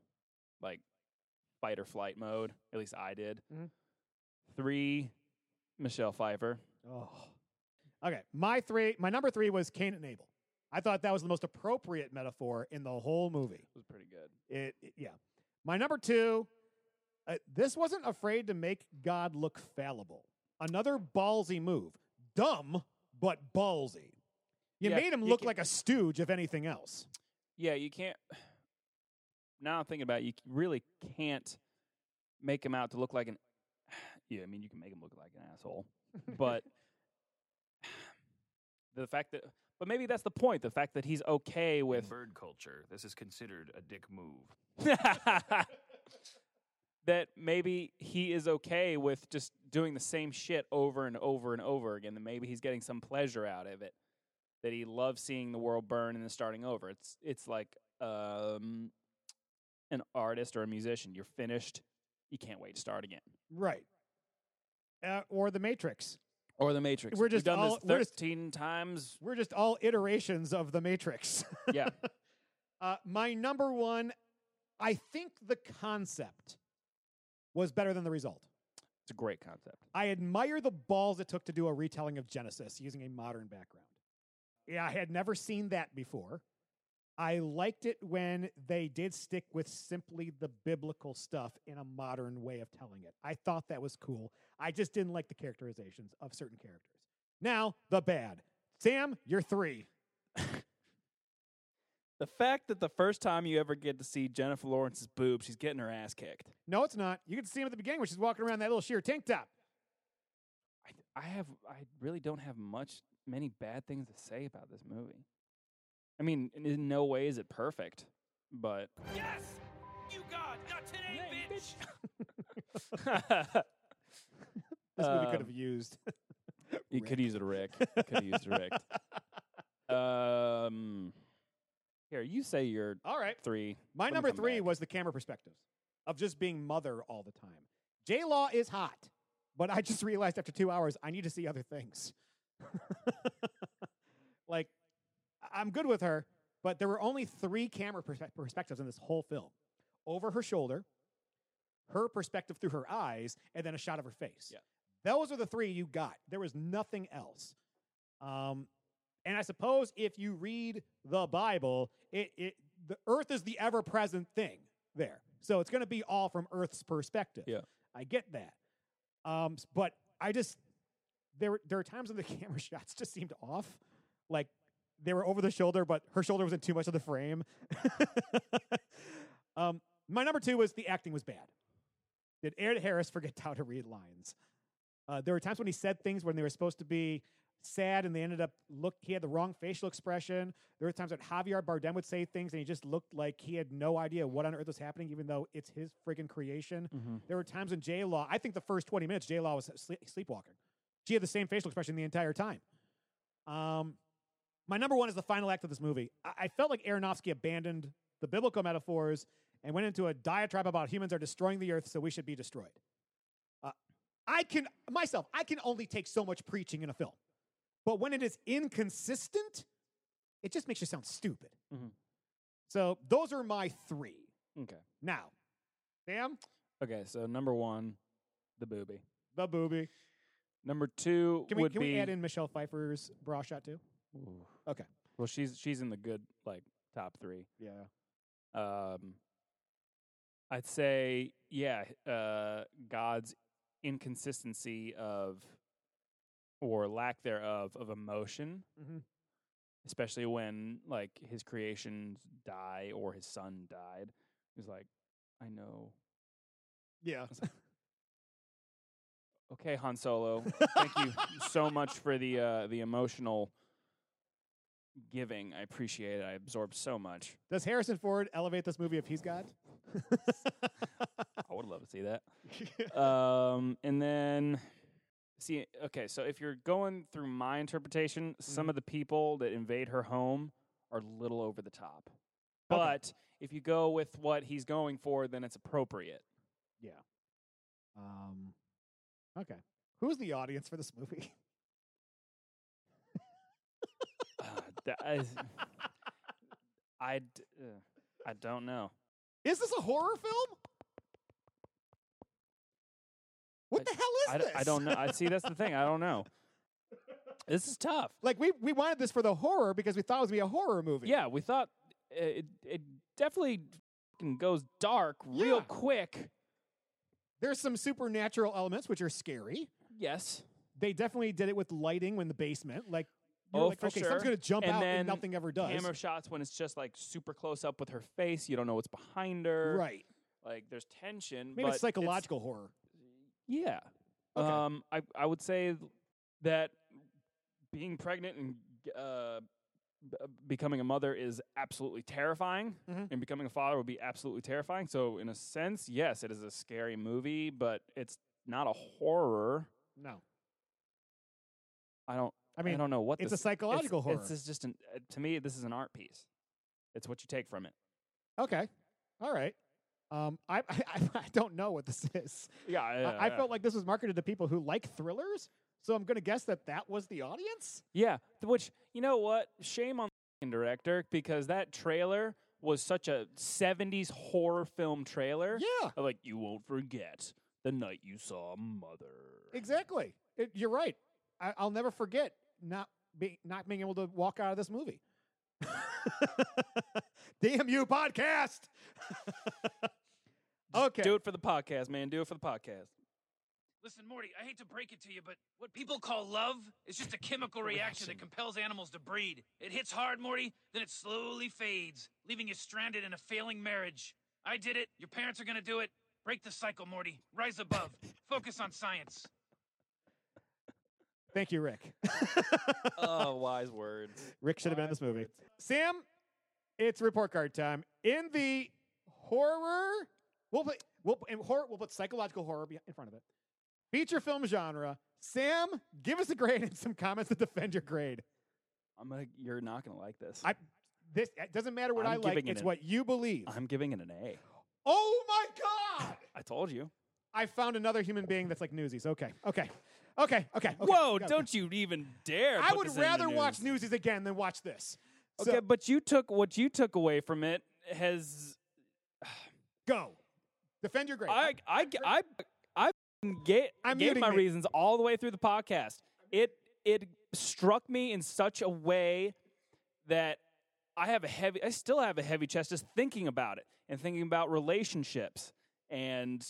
like fight or flight mode. At least I did. Mhm. Three, Michelle Pfeiffer. Oh. Okay. My three my number three was Cain and Abel. I thought that was the most appropriate metaphor in the whole movie. It was pretty good. It, it- yeah. My number two, uh, this wasn't afraid to make God look fallible. Another ballsy move. Dumb, but ballsy. You Yeah, made him you look can- like a stooge, if anything else. Yeah, you can't. Now I'm thinking about it, you really can't make him out to look like an. Yeah, I mean you can make him look like an asshole, but the fact that, but maybe that's the point. The fact that he's okay In with bird culture, this is considered a dick move. that maybe he is okay with just doing the same shit over and over and over again. That maybe he's getting some pleasure out of it. That he loves seeing the world burn and then starting over. It's it's like um, an artist or a musician. You're finished. You can't wait to start again. Right. Uh, or The Matrix. Or the Matrix. We're We've just done all- this we're just- thirteen times. We're just all iterations of The Matrix. Yeah. Uh, my number one, I think the concept was better than the result. It's a great concept. I admire the balls it took to do a retelling of Genesis using a modern background. Yeah, I had never seen that before. I liked it when they did stick with simply the biblical stuff in a modern way of telling it. I thought that was cool. I just didn't like the characterizations of certain characters. Now, the bad. Sam, you're three. The fact that the first time you ever get to see Jennifer Lawrence's boob, she's getting her ass kicked. No, it's not. You can see him at the beginning when she's walking around that little sheer tank top. I, I have I really don't have much many bad things to say about this movie. I mean, in- in no way is it perfect, but Yes! You God! Not today, bitch! This movie could have Um, used. you could use it, Rick. You could use it, Rick. Um, here you say you're All right. three. My number three back. was the camera perspectives of just being mother all the time. J Law is hot, but I just realized after two hours I need to see other things. like, I'm good with her, but there were only three camera perspe- perspectives in this whole film over her shoulder, her perspective through her eyes, and then a shot of her face. Yeah. Those are the three you got. There was nothing else. Um, and I suppose if you read the Bible, it, it the earth is the ever present thing there. So it's going to be all from Earth's perspective. Yeah. I get that. Um, but I just there there are times when the camera shots just seemed off, like they were over the shoulder, but her shoulder wasn't too much of the frame. um, my number two was the acting was bad. Did Aaron Harris forget how to read lines? Uh, there were times when he said things when they were supposed to be sad and they ended up look he had the wrong facial expression. There were times that Javier Bardem would say things and he just looked like he had no idea what on earth was happening, even though it's his friggin' creation. There were times in J Law, I think the first 20 minutes, J Law was sleep- sleepwalking. She had the same facial expression the entire time. Um, my number one is the final act of this movie. I, I felt like Aronofsky abandoned the biblical metaphors and went into a diatribe about humans are destroying the earth, so we should be destroyed. Uh, I can myself, I can only take so much preaching in a film, but when it is inconsistent, it just makes you sound stupid. Mhm. So those are my three. Okay. Now, Sam, Okay, so number one, the booby. the booby. Number two Can we would can be we add in Michelle Pfeiffer's bra shot too? Ooh. Okay. Well, she's she's in the good like top three. Yeah. Um, I'd say yeah, uh, God's inconsistency of or lack thereof of emotion, Mhm. especially when like his creations die or his son died. He's like, I know. Yeah. Okay, Han Solo. Thank you so much for the uh, the emotional giving. I appreciate it. I absorbed so much. Does Harrison Ford elevate this movie if he's God? I would love to see that. um, and then see, okay, so if you're going through my interpretation, some Mhm. of the people that invade her home are a little over the top. Okay. But if you go with what he's going for, then it's appropriate. Yeah. Um. Okay. Who's the audience for this movie? Uh, that is, I, d- uh, I don't know. Is this a horror film? What the hell is I, this? I don't know. I see. That's the thing. I don't know. This is tough. like we we wanted this for the horror because we thought it was gonna be a horror movie. Yeah, we thought uh, it, it definitely goes dark real Yeah. quick. There's some supernatural elements which are scary. Yes. They definitely did it with lighting in the basement. Like, you're Oh, like, for okay, sure. something's gonna jump out and nothing ever does. Camera shots when it's just like super close up with her face. You don't know what's behind her. right. Like there's tension. Maybe but it's psychological horror. Yeah. Okay. Um. I I would say that being pregnant and uh, b- uh, becoming a mother is absolutely terrifying, Mhm. and becoming a father would be absolutely terrifying. So in a sense, yes, it is a scary movie, but it's not a horror. No. I don't. I mean, I don't know what it's a this, psychological horror. This is just an. Uh, to me, this is an art piece. It's what you take from it. Okay. All right. Um, I, I I don't know what this is. Yeah, I, I felt like this was marketed to people who like thrillers, so I'm going to guess that that was the audience. Yeah, which you know what? Shame on the director because that trailer was such a 70s horror film trailer. Yeah. Like, you won't forget the night you saw Mother. Exactly. It, you're right. I, I'll never forget not be, not being able to walk out of this movie. Damn you, podcast. okay. Do it for the podcast, man. Do it for the podcast. Listen, Morty, I hate to break it to you, but what people call love is just a chemical reaction that compels animals to breed. It hits hard, Morty, then it slowly fades, leaving you stranded in a failing marriage. I did it. Your parents are gonna do it. Break the cycle, Morty. Rise above. Focus on science. Thank you, Rick. oh, wise words. Rick should have been in this movie. Sam, it's report card time. In the horror, we'll put we'll horror we'll put psychological horror in front of it. Feature film genre. Sam, give us a grade and some comments to defend your grade. I'm gonna. You're not gonna like this. I this it doesn't matter what I'm I like. it It's an- what you believe. I'm giving it an A. oh my god! I told you. I found another human being that's like Newsies. Okay, okay, okay, okay. okay. Whoa! Go. Don't you even dare. I would this in the rather watch. Newsies again than watch this. So, Okay, but you took what you took away from it has. go. Defend your grade. I I I I gave, I'm gave my me. reasons all the way through the podcast. It it struck me in such a way that I have a heavy I still have a heavy chest just thinking about it and thinking about relationships and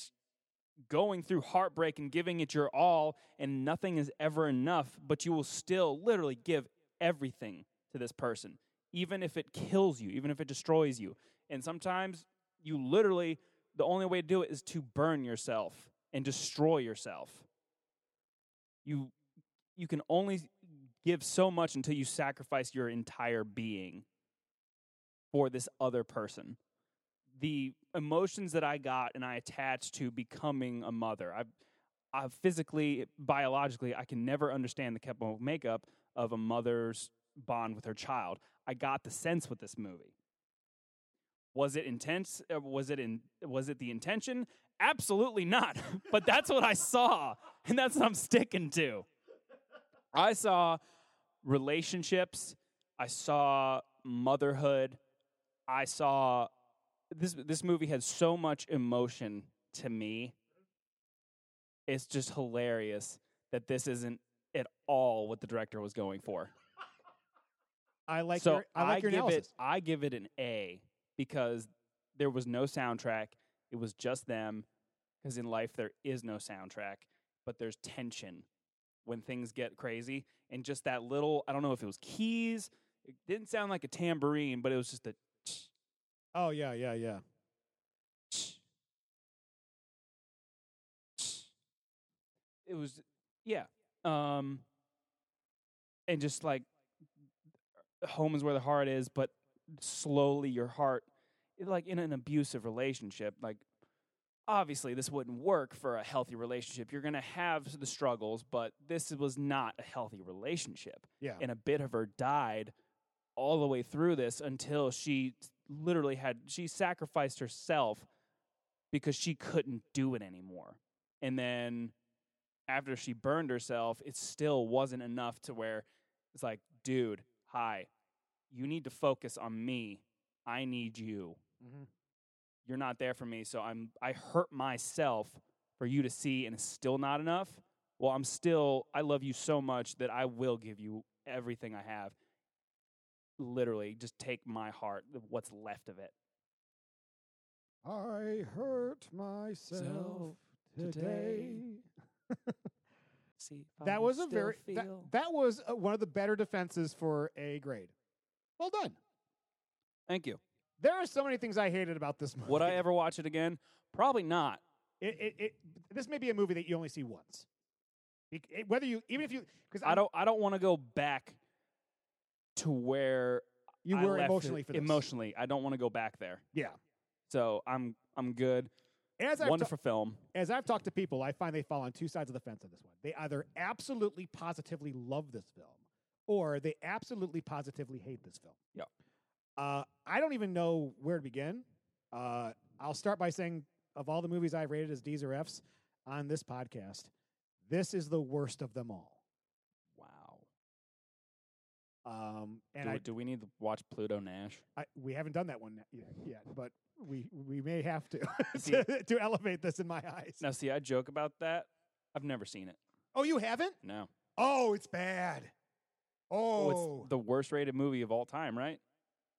going through heartbreak and giving it your all and nothing is ever enough but you will still literally give everything to this person even if it kills you even if it destroys you and sometimes you literally the only way to do it is to burn yourself and destroy yourself. You you can only give so much until you sacrifice your entire being for this other person. The emotions that i got and i attached to becoming a mother i I physically biologically i can never understand the chemical makeup of a mother's bond with her child. I got the sense with this movie was it intense? Uh, Was it in? Was it the intention? Absolutely not. but that's what I saw, and that's what I'm sticking to. I saw relationships. I saw motherhood. I saw this. This movie had so much emotion to me. It's just hilarious that this isn't at all what the director was going for. I like so your I like your give analysis. it I give it an A because there was no soundtrack. It was just them. Because in life there is no soundtrack, but there's tension when things get crazy. And just that little I don't know if it was keys. It didn't sound like a tambourine, but it was just a Oh yeah, yeah, yeah. it was yeah. Um and just like home is where the heart is, but slowly your heart like in an abusive relationship, like obviously this wouldn't work for a healthy relationship. You're gonna have the struggles, but this was not a healthy relationship. Yeah. And a bit of her died all the way through this until she literally had she sacrificed herself because she couldn't do it anymore. And then after she burned herself, it still wasn't enough to where it's like, dude, hi, you need to focus on me. I need you. Mhm. You're not there for me, so I'm I hurt myself for you to see and it's still not enough. Well, I'm still I love you so much that I will give you everything I have. Literally, just take my heart, what's left of it. I hurt myself today. See, That was a very that, that was uh, one of the better defenses for a grade. Well done. Thank you. There are so many things I hated about this movie. Would I ever watch it again? Probably not. It, it, it, this may be a movie that you only see once. Bec- it- eh, whether you, even if you, because I don't. I don't want to go back to where You were emotionally it- for this. Emotionally, I don't want to go back there. Yeah. So I'm. I'm good. As I've Wonderful film. As I've talked to people, I find they fall on two sides of the fence on this one. They either absolutely positively love this film, or they absolutely positively hate this film. Yeah. Uh, I don't even know where to begin. Uh, I'll start by saying, of all the movies I've rated as D's or F's on this podcast, this is the worst of them all. Wow. Um, and do, I, do we need to watch Pluto Nash? I, we haven't done that one yet, yet but we we may have to See- to, to elevate this in my eyes. Now, see, I joke about that. I've never seen it. Oh, you haven't? No. Oh, it's bad. Oh, Oh, it's the worst rated movie of all time, right?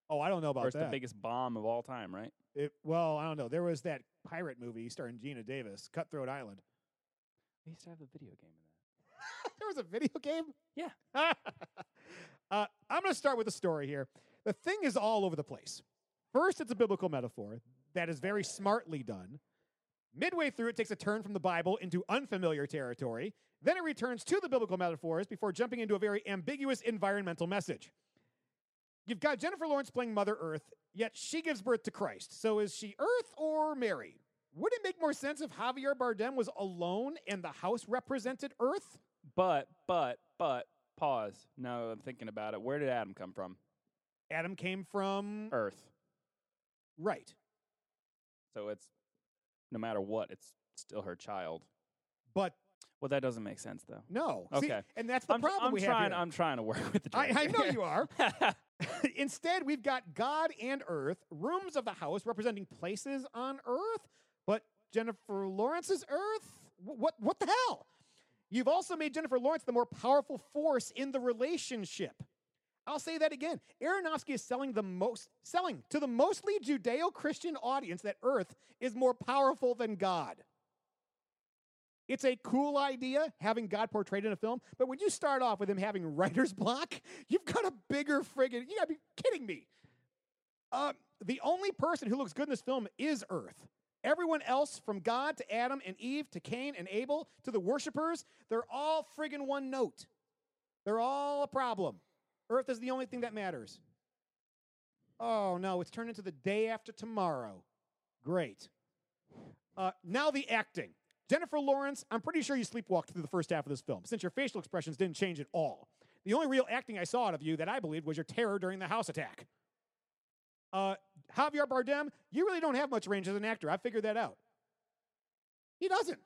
oh, I don't know or about it's that. the biggest bomb of all time, right? It, well, I don't know. There was that pirate movie starring Geena Davis, Cutthroat Island. We used to have a video game of that. there was a video game? Yeah. uh, I'm going to start with a story here. The thing is all over the place. First, it's a biblical metaphor that is very smartly done. Midway through, it takes a turn from the Bible into unfamiliar territory. Then it returns to the biblical metaphors before jumping into a very ambiguous environmental message. You've got Jennifer Lawrence playing Mother Earth, yet she gives birth to Christ. So is she Earth or Mary? Would it make more sense if Javier Bardem was alone and the house represented Earth? But, but, but, pause. No, I'm thinking about it. Where did Adam come from? Adam came from Earth. right. So it's no matter what, it's still her child. But Well, that doesn't make sense though. no. See, Okay. and that's the I'm, problem I'm we trying. have here. I'm trying to work with the. I, I know you are. Instead, we've got God and Earth, rooms of the house representing places on Earth, but Jennifer Lawrence's Earth? What, what the hell? You've also made Jennifer Lawrence the more powerful force in the relationship. I'll say that again. Aronofsky is selling the most selling to the mostly Judeo-Christian audience that Earth is more powerful than God. It's a cool idea having God portrayed in a film, but when you start off with him having writer's block, you've got a bigger friggin' you gotta be kidding me. Uh, the only person who looks good in this film is Earth. Everyone else, from God to Adam and Eve to Cain and Abel to the worshippers, they're all friggin' one note. They're all a problem. Earth is the only thing that matters. Oh no, it's turned into the day after tomorrow. Great. Uh, now the acting. Jennifer Lawrence, I'm pretty sure you sleepwalked through the first half of this film, since your facial expressions didn't change at all. The only real acting I saw out of you that I believed was your terror during the house attack. Uh, Javier Bardem, you really don't have much range as an actor. I figured that out. He doesn't.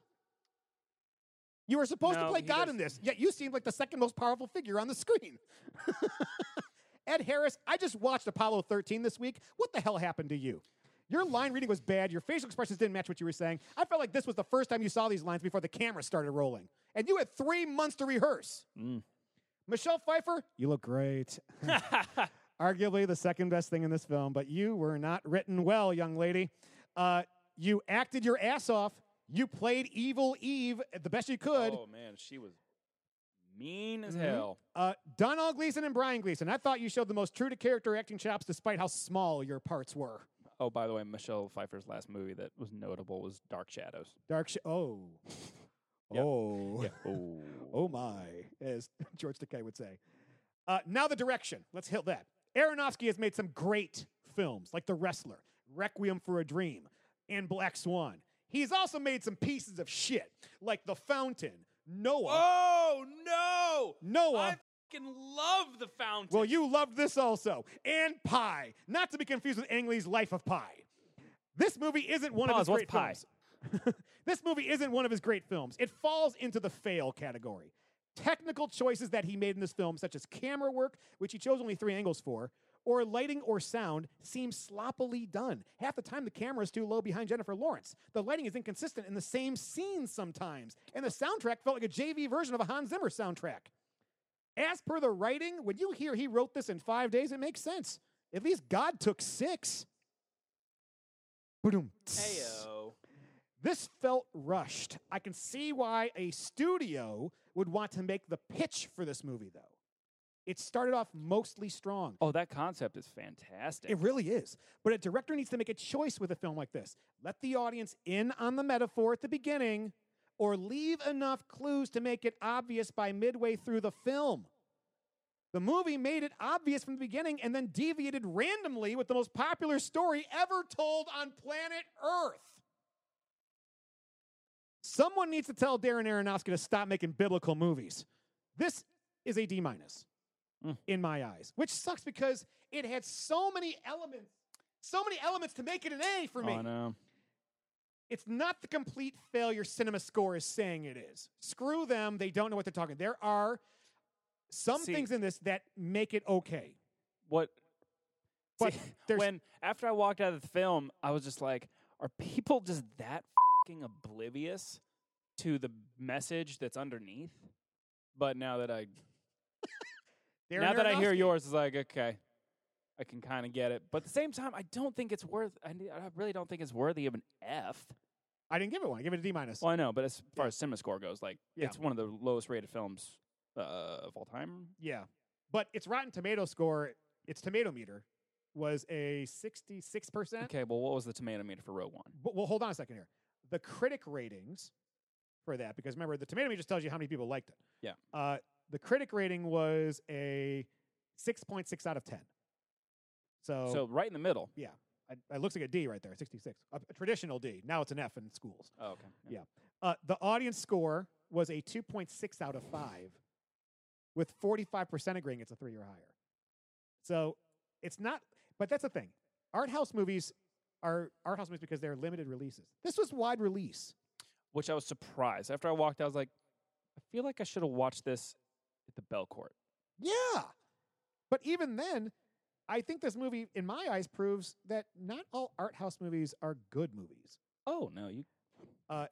You were supposed to play God does- in this, yet you seemed like the second most powerful figure on the screen. Ed Harris, I just watched Apollo 13 this week. What the hell happened to you? Your line reading was bad. Your facial expressions didn't match what you were saying. I felt like this was the first time you saw these lines before the camera started rolling. And you had three months to rehearse. Mm. Michelle Pfeiffer, you look great. Arguably the second best thing in this film, but you were not written well, young lady. Uh, you acted your ass off. You played evil Eve the best you could. Oh man, she was mean as Mhm. hell. Uh, Donald Gleeson and Brian Gleeson. I thought you showed the most true to character acting chops despite how small your parts were. Oh, by the way, Michelle Pfeiffer's last movie that was notable was Dark Shadows. Dark sh- Oh. Yep. Oh. Yeah. Oh. Oh my, as George Takei would say. Uh, now the direction. Let's hit that. Aronofsky has made some great films like The Wrestler, Requiem for a Dream, and Black Swan. He's also made some pieces of shit like The Fountain, Noah. Oh no! Noah. I fucking love the fountain. Well, you loved this also. And Pi, not to be confused with Ang Lee's Life of Pi. This movie isn't one Pause, of his what's great Pi? films. this movie isn't one of his great films. It falls into the fail category. Technical choices that he made in this film, such as camera work, which he chose only three angles for, or lighting or sound, seem sloppily done. Half the time, the camera is too low behind Jennifer Lawrence. The lighting is inconsistent in the same scenes sometimes, and the soundtrack felt like a JV version of a Hans Zimmer soundtrack. As per the writing, when you hear he wrote this in five days, it makes sense. At least God took six. Boom. Heyo. This felt rushed. I can see why a studio would want to make the pitch for this movie, though. It started off mostly strong. Oh, that concept is fantastic. It really is. But a director needs to make a choice with a film like this. Let the audience in on the metaphor at the beginning, or leave enough clues to make it obvious by midway through the film. The movie made it obvious from the beginning and then deviated randomly with the most popular story ever told on planet Earth. Someone needs to tell Darren Aronofsky to stop making biblical movies. This is a D minus Mm. in my eyes, which sucks because it had so many elements, so many elements to make it an A for me. Oh no. It's not the complete failure cinema score is saying it is. Screw them, they don't know what they're talking. There are some See- things in this that make it okay. What? But See, when after I walked out of the film, I was just like, are people just that fucking oblivious to the message that's underneath? But now that I Darren now that I hear yours, is like okay, I can kind of get it. But at the same time, I don't think it's worth. I, I really don't think it's worthy of an F. I didn't give it one. I give it a D minus. Well, I know, but as far as cinema score goes, like Yeah. it's one of the lowest rated films uh, of all time. Yeah, but its Rotten Tomato score, its tomato meter, was a sixty-six percent. Okay, well, what was the tomato meter for Rogue One? But well, hold on a second here. The critic ratings for that, because remember, the tomato meter just tells you how many people liked it. Yeah. Uh, the critic rating was a six point six out of ten. So, So right in the middle. yeah, it looks like a D right there, sixty-six, a, a traditional D. Now it's an F in schools. Oh, okay. Yeah. Uh, the audience score was a 2.6 out of 5, with 45% agreeing it's a three or higher. So it's not, but that's the thing. Art house movies are art house movies because they're limited releases. This was wide release. Which I was surprised. After I walked, out, I was like, I feel like I should have watched this at the Belcourt. Yeah. But even then, I think this movie, in my eyes, proves that not all art house movies are good movies. Oh no, you. Uh,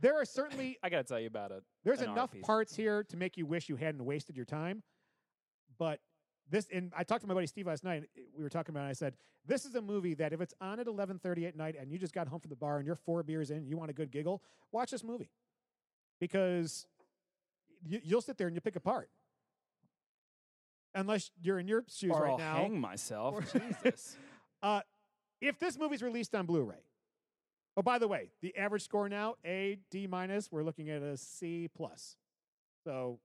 there are certainly I gotta tell you about it. There's enough parts here to make you wish you hadn't wasted your time. But this, and I talked to my buddy Steve last night. and We were talking about. it, and I said, "This is a movie that if it's on at 11:30 at night and you just got home from the bar and you're four beers in, you want a good giggle, watch this movie because you'll sit there and you pick apart. Unless you're in your shoes Or right I'll now. hang myself. Jesus. Uh, if this movie's released on Blu-ray, oh by the way, the average score now A D minus. We're looking at a C plus. So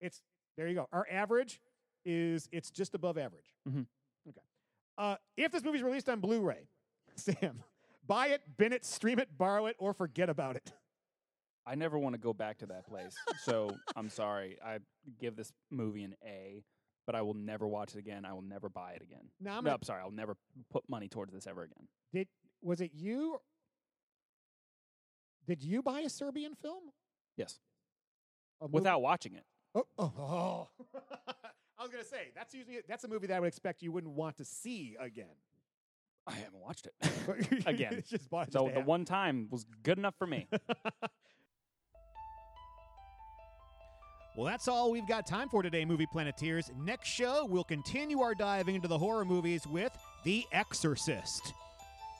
it's there. You go. Our average is it's just above average. Mhm. Okay. Uh, if this movie's released on Blu-ray, Sam, buy it, bin it, stream it, borrow it, or forget about it. I never want to go back to that place. So I'm sorry. I give this movie an A, but I will never watch it again. I will never buy it again. Now I'm no, gonna- I'm sorry. I'll never put money towards this ever again. Did was it you? Did you buy a Serbian film? Yes. A movie- Without watching it. Oh, oh, oh. I was gonna say that's usually that's a movie that I would expect you wouldn't want to see again. I haven't watched it again. just bought it so to the have- one time was good enough for me. Well, that's all we've got time for today, Movie Planeteers. Next show, we'll continue our diving into the horror movies with The Exorcist.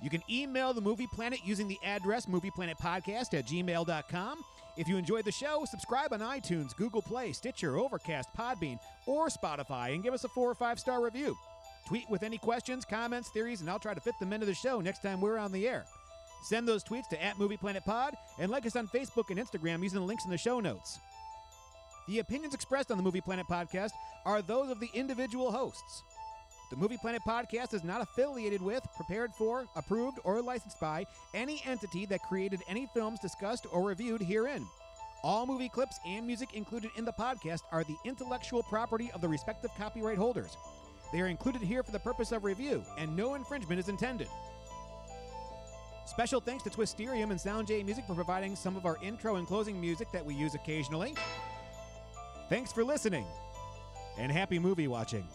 You can email the Movie Planet using the address movieplanetpodcast at gmail.com. If you enjoyed the show, subscribe on iTunes, Google Play, Stitcher, Overcast, Podbean, or Spotify and give us a four or five star review. Tweet with any questions, comments, theories, and I'll try to fit them into the show next time we're on the air. Send those tweets to at Movie Planet Pod and like us on Facebook and Instagram using the links in the show notes. The opinions expressed on the Movie Planet podcast are those of the individual hosts. The Movie Planet podcast is not affiliated with, prepared for, approved, or licensed by any entity that created any films discussed or reviewed herein. All movie clips and music included in the podcast are the intellectual property of the respective copyright holders. They are included here for the purpose of review, and no infringement is intended. Special thanks to Twisterium and SoundJayMusic for providing some of our intro and closing music that we use occasionally. Thanks for listening, and happy movie watching.